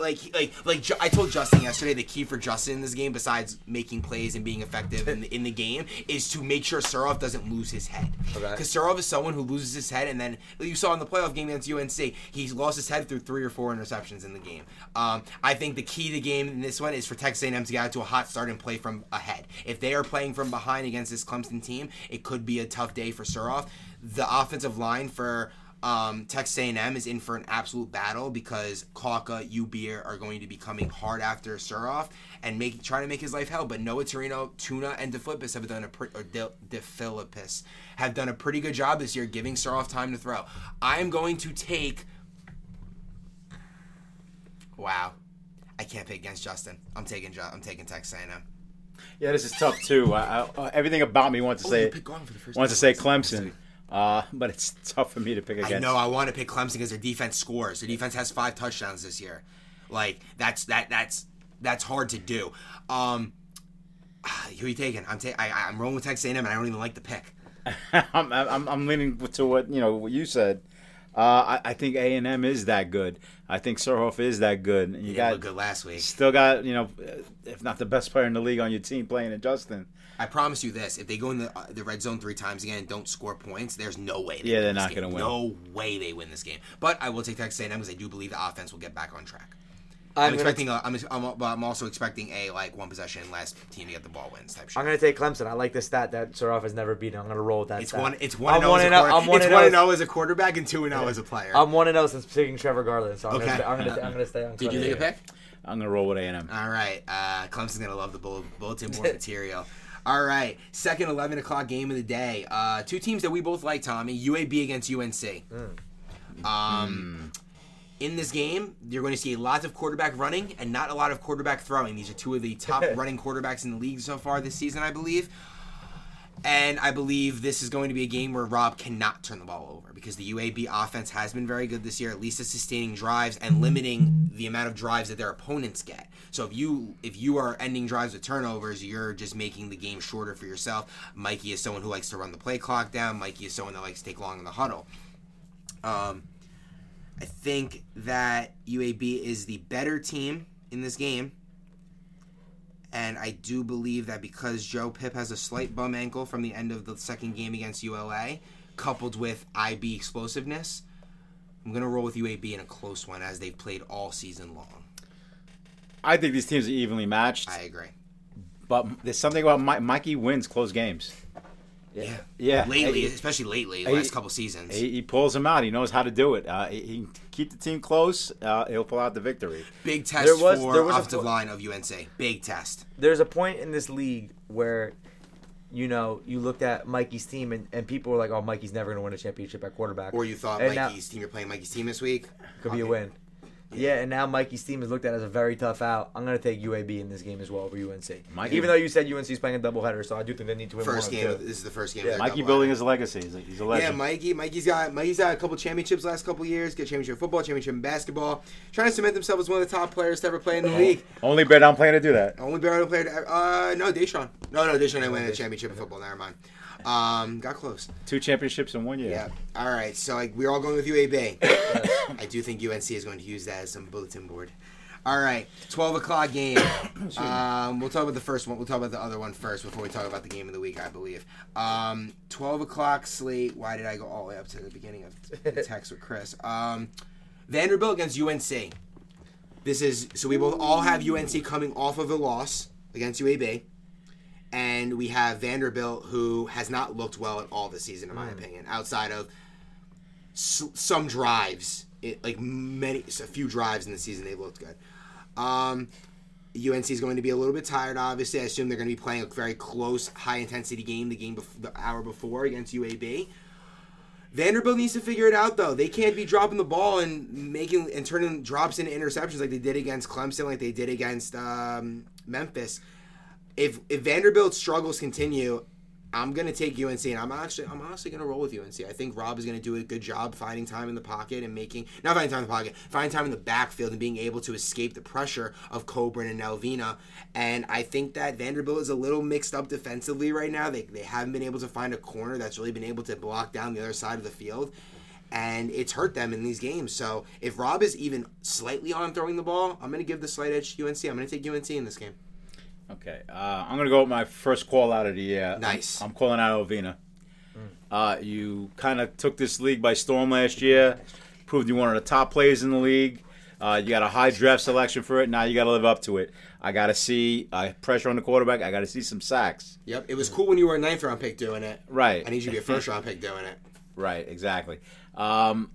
like like like I told Justin yesterday the key for Justin in this game besides making plays and being effective in the, in the game is to make sure Surov doesn't lose his head. Okay. Because Surov is someone who loses his head and then you saw in the playoff game against UNC he's lost his head through three or four interceptions in the game. Um, I think the key to the game in this one is for Texas A&M to get out to a hot start and play from ahead. If they are playing from behind against this Clemson team, it could be a tough day for Surov. The offensive line for um, Texas A&M is in for an absolute battle because Kalka, Ubeer are going to be coming hard after Suroff and make trying to make his life hell. But Noah Torino, Tuna, and DeFilippis have done a pre- or De, DeFilippis have done a pretty good job this year, giving Suroff time to throw. I am going to take. Wow, I can't pick against Justin. I'm taking I'm taking Texas A&M. Yeah, this is tough too. I, I, everything about me wants to Oh, say you picked Garland for the first wants to say Clemson, uh, but it's tough for me to pick against. I know I want to pick Clemson because their defense scores. Their defense has five touchdowns this year. Like that's that that's that's hard to do. Um, who are you taking? I'm ta- I, I'm rolling with Texas A&M, and I don't even like the pick. I'm, I'm, I'm leaning to what you know what you said. Uh, I, I think A and M is that good. I think Suroff is that good. You He got good last week. still got you know, if not the best player in the league on your team playing at Justin. I promise you this: if they go in the uh, the red zone three times again and don't score points, there's no way. They Yeah, win they're this not gonna win. No way they win this game. But I will take Texas A&M because I do believe the offense will get back on track. I'm, I'm, expecting. A, I'm, I'm, but I'm also expecting a like one possession last team to get the ball wins type shit. I'm gonna take Clemson. I like the stat that Suroff has never beaten. I'm gonna roll with that. It's stat. one. It's one. I'm and and zero- I'm one and zero. zero as a quarterback and two and zero as a player. I'm one and zero since picking Trevor Garland. So I'm Okay. gonna stay, I'm gonna stay on. Clemson. Did you Clemson. take a pick? I'm gonna roll with A and M. All right. Uh, Clemson's gonna love the bulletin board material. All right. Second 11 o'clock game of the day. Uh, two teams that we both like, Tommy. UAB against UNC. Um, in this game, you're going to see lots of quarterback running and not a lot of quarterback throwing. These are two of the top running quarterbacks in the league so far this season, I believe. And I believe this is going to be a game where Rob cannot turn the ball over because the UAB offense has been very good this year, at least at sustaining drives and limiting the amount of drives that their opponents get. So if you if you are ending drives with turnovers, you're just making the game shorter for yourself. Mikey is someone who likes to run the play clock down. Mikey is someone that likes to take long in the huddle. Um, I think that UAB is the better team in this game. And I do believe that because Joe Pip has a slight bum ankle from the end of the second game against ULA, coupled with IB explosiveness, I'm going to roll with UAB in a close one as they've played all season long. I think these teams are evenly matched, I agree. but there's something about Mi- Mikey wins close games. Yeah. Yeah, Lately, He- especially lately, the Hey, last couple seasons. He, he pulls them out. He knows how to do it. Uh, he, he can keep the team close. Uh, he'll pull out the victory. Big test There was- for there was offensive po- line of UNC. Big test. There's a point in this league where, you know, you looked at Mikey's team and, and people were like, "Oh, Mikey's never gonna win a championship at quarterback." Or you thought And now- Mikey's team, you're playing Mikey's team this week? could be a win. Yeah, and now Mikey's team is looked at as a very tough out. I'm gonna take UAB in this game as well over UNC. Mikey- Even though you said UNC's playing a doubleheader, so I do think they need to win First one game. of Of, two. this is the first game. Yeah. of their Mikey building his legacy. He's a, he's a Yeah, legend. Mikey. Mikey's got Mikey's got a couple championships last couple years. Get championship in football, championship in basketball. Trying to cement himself as one of the top players to ever play in the league. Only bear down playing to do that. Only Barrett player. To, uh, no, Deshaun. No, no, Deshaun didn't win a championship in football. Never mind. Um, got close. Two championships in one year. Yeah. All right. So like we're all going with UAB. I do think UNC is going to use that as some bulletin board. All right, twelve o'clock game. um, we'll talk about the first one. We'll talk about the other one first before we talk about the game of the week. I believe. Um, twelve o'clock slate. Why did I go all the way up to the beginning of the text with Chris? Um, Vanderbilt against UNC. This is so we both all have UNC coming off of a loss against UAB. And we have Vanderbilt, who has not looked well at all this season, in my opinion, outside of s- some drives, it, like many, a few drives in the season, they've looked good. Um, UNC is going to be a little bit tired. Obviously, I assume they're going to be playing a very close, high intensity game the game bef- the hour before against UAB. Vanderbilt needs to figure it out though. They can't be dropping the ball and making and turning drops into interceptions like they did against Clemson, like they did against um, Memphis. If if Vanderbilt's struggles continue, I'm gonna take UNC, and I'm actually I'm honestly gonna roll with UNC. I think Rob is gonna do a good job finding time in the pocket and making not finding time in the pocket, finding time in the backfield and being able to escape the pressure of Coburn and Nelvina. And I think that Vanderbilt is a little mixed up defensively right now. They they haven't been able to find a corner that's really been able to block down the other side of the field. And it's hurt them in these games. So if Rob is even slightly on throwing the ball, I'm going to give the slight edge to UNC. I'm going to take UNC in this game. Okay, uh, I'm gonna go with my first call out of the year. Nice. I'm, I'm calling out Ovina. Uh, you kind of took this league by storm last year. Proved you one of the top players in the league. Uh, you got a high draft selection for it. Now you got to live up to it. I got to see uh, pressure on the quarterback. I got to see some sacks. Yep, it was cool when you were a ninth round pick doing it. Right. I need you to be a first round pick doing it. Right. Exactly. Um,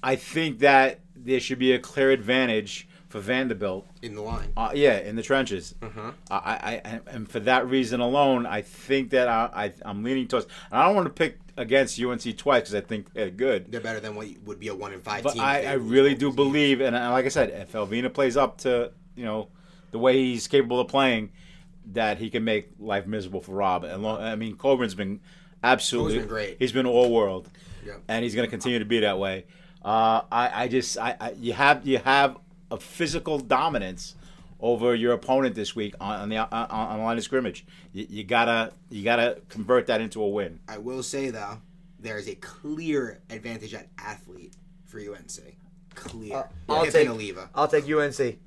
I think that there should be a clear advantage for Vanderbilt. in the line. Uh, yeah, in the trenches. Uh-huh. I, I, I, and for that reason alone, I think that I, I I'm leaning towards. And I don't want to pick against UNC twice because I think they're good. They're better than what would be a one in five But team. I, I really do believe, and like I said, if Elvina plays up to you know the way he's capable of playing, that he can make life miserable for Rob. And lo- I mean, Coburn's been absolutely been great. He's been all world, Yep. and he's going to continue to be that way. Uh, I, I just, I, I, you have, you have a physical dominance over your opponent this week on, on the on, on the line of scrimmage. You, you gotta, you gotta convert that into a win. I will say though, there is a clear advantage at athlete for UNC. Clear. Uh, I'll take Oliva. I'll take UNC.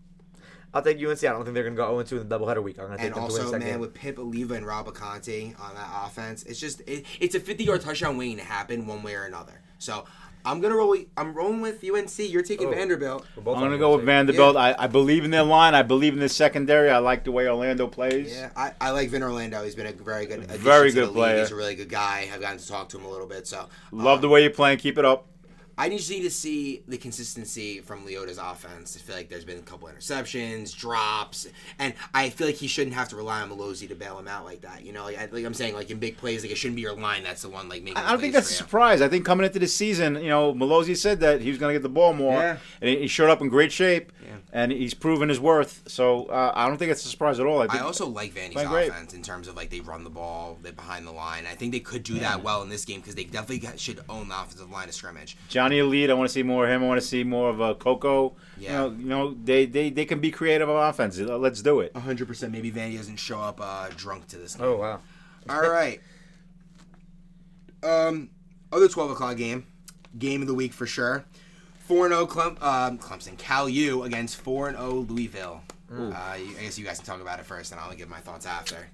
I'll take UNC. I don't think they're going to go 0 2 in the doubleheader week. I'm going to take And them to win also, the man, game. with Pip Oliva and Rob Conte on that offense, it's just it, it's a 50 yard touchdown waiting to happen one way or another. So I'm gonna roll. I'm rolling with UNC. You're taking Oh. Vanderbilt. I'm gonna go with UNC. Vanderbilt. I, I believe in their line. I believe in the secondary. I like the way Orlando plays. Yeah, I, I like Vin Orlando. He's been a very good, addition Very to the good league. player. He's a really good guy. I've gotten to talk to him a little bit. So Love uh, the way you're playing. Keep it up. I just need to see the consistency from Leota's offense. I feel like there's been a couple interceptions, drops, and I feel like he shouldn't have to rely on Melosi to bail him out like that. You know, like, I, like I'm saying, like in big plays, like it shouldn't be your line that's the one like making. I don't think that's a surprise. I think coming into the season, you know, Malozzi said that he was going to get the ball more, Yeah. and he showed up in great shape, Yeah. and he's proven his worth. So uh, I don't think it's a surprise at all. I, I also like Vandy's Playing great. offense in terms of like they run the ball, they're behind the line. I think they could do that well in this game because they definitely got, should own the offensive line of scrimmage. Johnny Elite. I want to see more of him. I want to see more of uh, Coco. Yeah. You know, you know, they, they they can be creative on offense. Let's do it. 100. percent Maybe Vandy doesn't show up uh, drunk to this game. Oh, wow. All right. Um, other 12 o'clock game, game of the week for sure. 4 0 Clem, um, Clemson, Cal U against 4 0 Louisville. Uh, I guess you guys can talk about it first, and I'll give my thoughts after.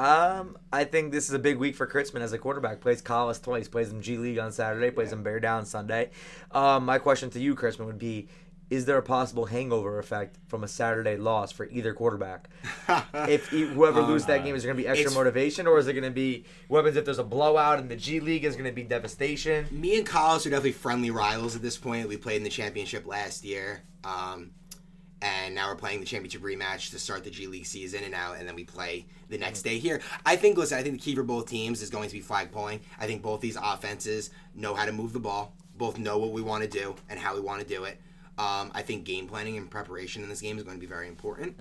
Um, I think this is a big week for Kritzman as a quarterback. Plays Collis twice. Plays in G League on Saturday. Plays in Bear Down Sunday. Um, my question to you, Kritzman, would be: Is there a possible hangover effect from a Saturday loss for either quarterback? if whoever loses that game is there going to be extra motivation, or is it going to be weapons? if there's a blowout in the G League? Is going to be devastation? Me and Collis are definitely friendly rivals at this point. We played in the championship last year. Um, and now we're playing the championship rematch to start the G League season, and now and then we play the next day here. I think, listen, I think the key for both teams is going to be flag pulling. I think both these offenses know how to move the ball, both know what we want to do and how we want to do it. Um, I think game planning and preparation in this game is going to be very important.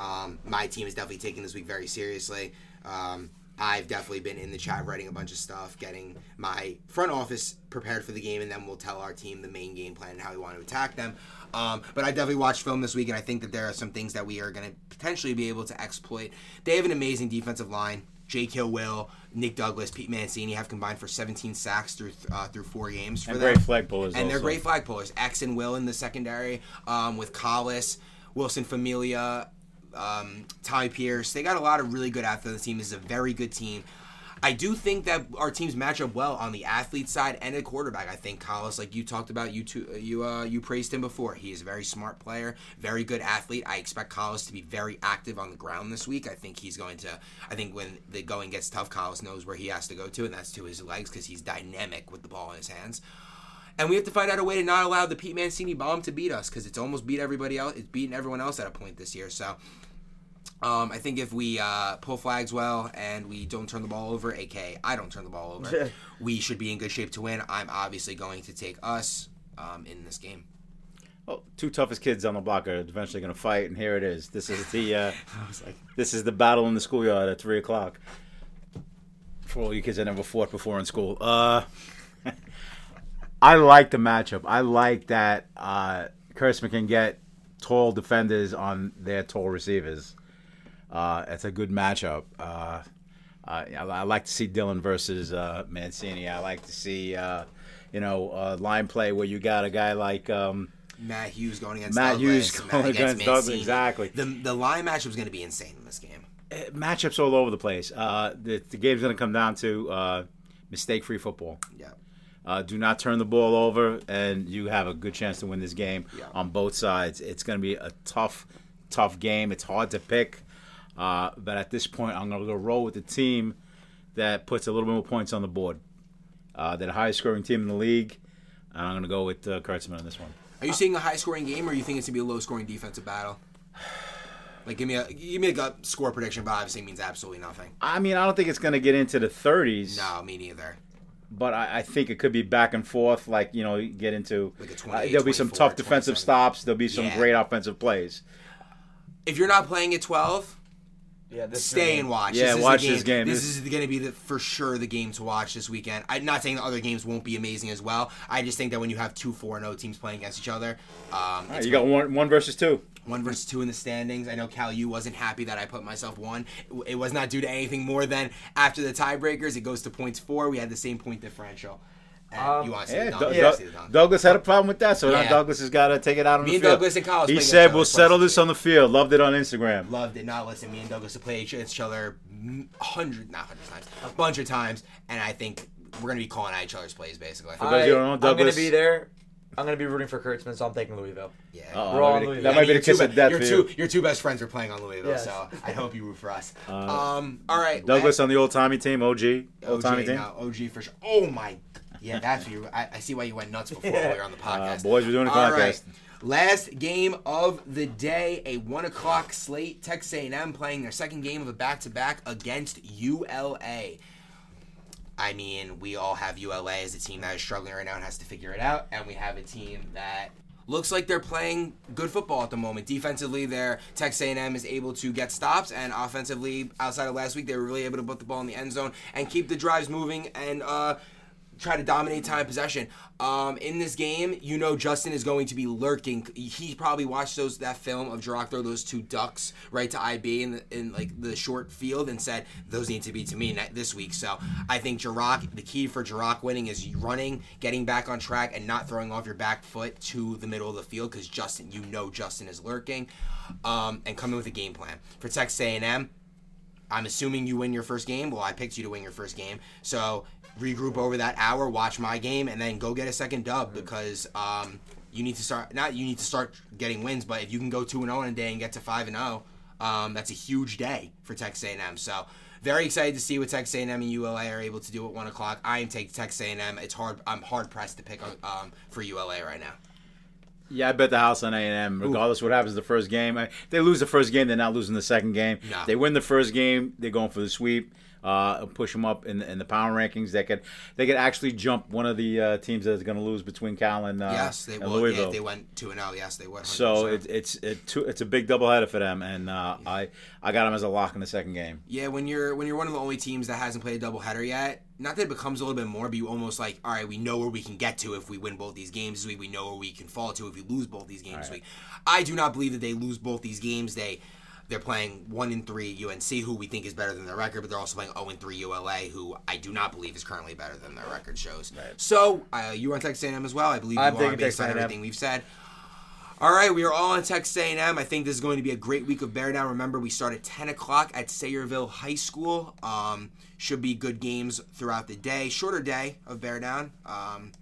Um, my team is definitely taking this week very seriously. Um, I've definitely been in the chat writing a bunch of stuff, getting my front office prepared for the game, and then we'll tell our team the main game plan and how we want to attack them. Um, but I definitely watched film this week, and I think that there are some things that we are going to potentially be able to exploit. They have an amazing defensive line. Jake Hill, Will, Nick Douglas, Pete Mancini have combined for 17 sacks through uh, through four games for And them. great flag pullers. And they're great flag pullers. X and Will in the secondary um, with Collis, Wilson Familia, um, Tommy Pierce. They got a lot of really good athletes on the team. This is a very good team. I do think that our teams match up well on the athlete side and the quarterback. I think Collis, like you talked about, you two, you uh, you praised him before. He is a very smart player, very good athlete. I expect Collis to be very active on the ground this week. I think he's going to. I think when the going gets tough, Collis knows where he has to go to, and that's to his legs because he's dynamic with the ball in his hands. And we have to find out a way to not allow the Pete Mancini bomb to beat us because it's almost beat everybody else. It's beaten everyone else at a point this year. So Um, I think if we uh, pull flags well and we don't turn the ball over, aka I don't turn the ball over, we should be in good shape to win. I'm obviously going to take us um, in this game. Oh, two toughest kids on the block are eventually going to fight, and here it is. This is the uh, this is the battle in the schoolyard at three o'clock. For all you kids that never fought before in school, uh, I like the matchup. I like that uh, Kurtzman can get tall defenders on their tall receivers. Uh, it's a good matchup. Uh, uh, I, I like to see Dylan versus uh, Mancini. I like to see, uh, you know, uh, line play where you got a guy like um, Matt Hughes going against Matt Douglas, Hughes Matt going against Douglas, exactly. The the line matchup is going to be insane in this game. eh, matchups all over the place. Uh, the, the game's going to come down to uh, mistake-free football. Yeah. Uh, do not turn the ball over, and you have a good chance to win this game Yeah. on both sides. It's going to be a tough, tough game. It's hard to pick, uh, but at this point, I'm going to go roll with the team that puts a little bit more points on the board. Uh, they're the highest scoring team in the league, and I'm going to go with uh, Kurtzman on this one. Are you seeing a high scoring game, or you think it's gonna be a low scoring defensive battle? Like, give me a give me a gut score prediction, but obviously it means absolutely nothing. I mean, I don't think it's going to get into the 30s. No, me neither. but I, I think it could be back and forth. Like you know, get into Like a uh, there'll be some tough defensive stops. There'll be some Yeah. great offensive plays. If you're not playing at 12, Yeah, this stay and watch. Yeah, this is watch the game. this game. This, This- is going to be the, for sure the game to watch this weekend. I'm not saying the other games won't be amazing as well. I just think that when you have two 4 and 0 teams playing against each other, um, it's you got one one versus two. one versus two in the standings. I know Cal, you wasn't happy that I put myself one. It- It was not due to anything more than after the tiebreakers, it goes to points four. We had the same point differential. And Um, you want to see Yeah, the Doug- dunk? You Doug- wanna see the dunk. Douglas had a problem with that, so now Douglas has got to take it out on Me the and field. Douglas and Kyle he said, each "We'll settle this on the field." Loved it on Instagram. Loved it. Not listen. Me and Douglas have played each other a hundred, not hundred times, a bunch of times, and I think we're gonna be calling out each other's plays basically. For those you don't know, I'm gonna be there. I'm gonna be rooting for Kurtzman, so I'm taking Louisville. yeah. Uh-oh, We're all that might be- Louisville. that I might be your the kiss two of death your for two. Your two best friends are playing on Louisville, Yes. so I hope you root for us. Uh, um, all right, Douglas on the old timey team, OG, old timey team. now, OG for sure. Oh my, yeah, that's what you. I, I see why you went nuts before we were on the Uh, podcast. boys, we're doing a All contest. right. Last game of the day, a one o'clock slate. Texas A&M playing their second game of a back-to-back against ULA. I mean, we all have ULA as a team that is struggling right now and has to figure it out, and we have a team that looks like they're playing good football at the moment. Defensively, their Texas A&M is able to get stops, and offensively, outside of last week, they were really able to put the ball in the end zone and keep the drives moving and uh, try to dominate time possession. Um, in this game, you know Justin is going to be lurking. He probably watched those that film of Jirac throw those two ducks right to IB in, in like the short field and said those need to be to me this week. So I think Jirac, the key for Jirac winning is running, getting back on track, and not throwing off your back foot to the middle of the field because Justin, you know Justin is lurking, um, and coming with a game plan for Texas A&M. I'm assuming you win your first game. Well, I picked you to win your first game. So regroup over that hour, watch my game, and then go get a second dub because um, you need to start. Not you need to start getting wins, but if you can go two and zero in a day and get to five and zero, um, that's a huge day for Texas A&M. So. Very excited to see what Texas A&M and ULA are able to do at one o'clock. I am taking Texas A&M. It's hard. I'm hard pressed to pick um, for ULA right now. Yeah, I bet the house on A and M. Regardless what happens the first game, I- they lose the first game, they're not losing the second game. No. They win the first game, they're going for the sweep. Uh, push them up in the, in the power rankings. They could they could actually jump one of the uh, teams that's going to lose between Cal and, uh, yes, they and would. Yeah, if they went two and zero, yes, they would. 100%. so it, it's it, two, it's a big doubleheader for them, and uh, I I got them as a lock in the second game. Yeah, when you're when you're one of the only teams that hasn't played a doubleheader yet, not that it becomes a little bit more, but you almost like, all right, we know where we can get to if we win both these games this week. We know where we can fall to if we lose both these games this week. I do not believe that they lose both these games. They they're playing one and three UNC, who we think is better than their record, but they're also playing zero and three ULA, who I do not believe is currently better than their record shows. So uh, you are on Texas A&M as well. I believe I'm you are based on everything we've said. All right, we are all on Texas A&M. I think this is going to be a great week of Bear Down. Remember, we start at 10 o'clock at Sayreville High School. Um, should be good games throughout the day. Shorter day of Bear Down. Um,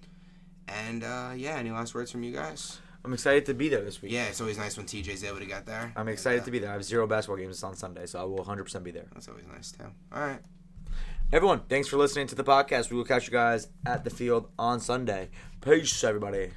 and uh, yeah, any last words from you guys? I'm excited to be there this week. Yeah, it's always nice when TJ's able to get there. I'm excited to be there. I have zero basketball games on Sunday, so I will 100% be there. That's always nice too. All right. Everyone, thanks for listening to the podcast. We will catch you guys at the field on Sunday. Peace, everybody.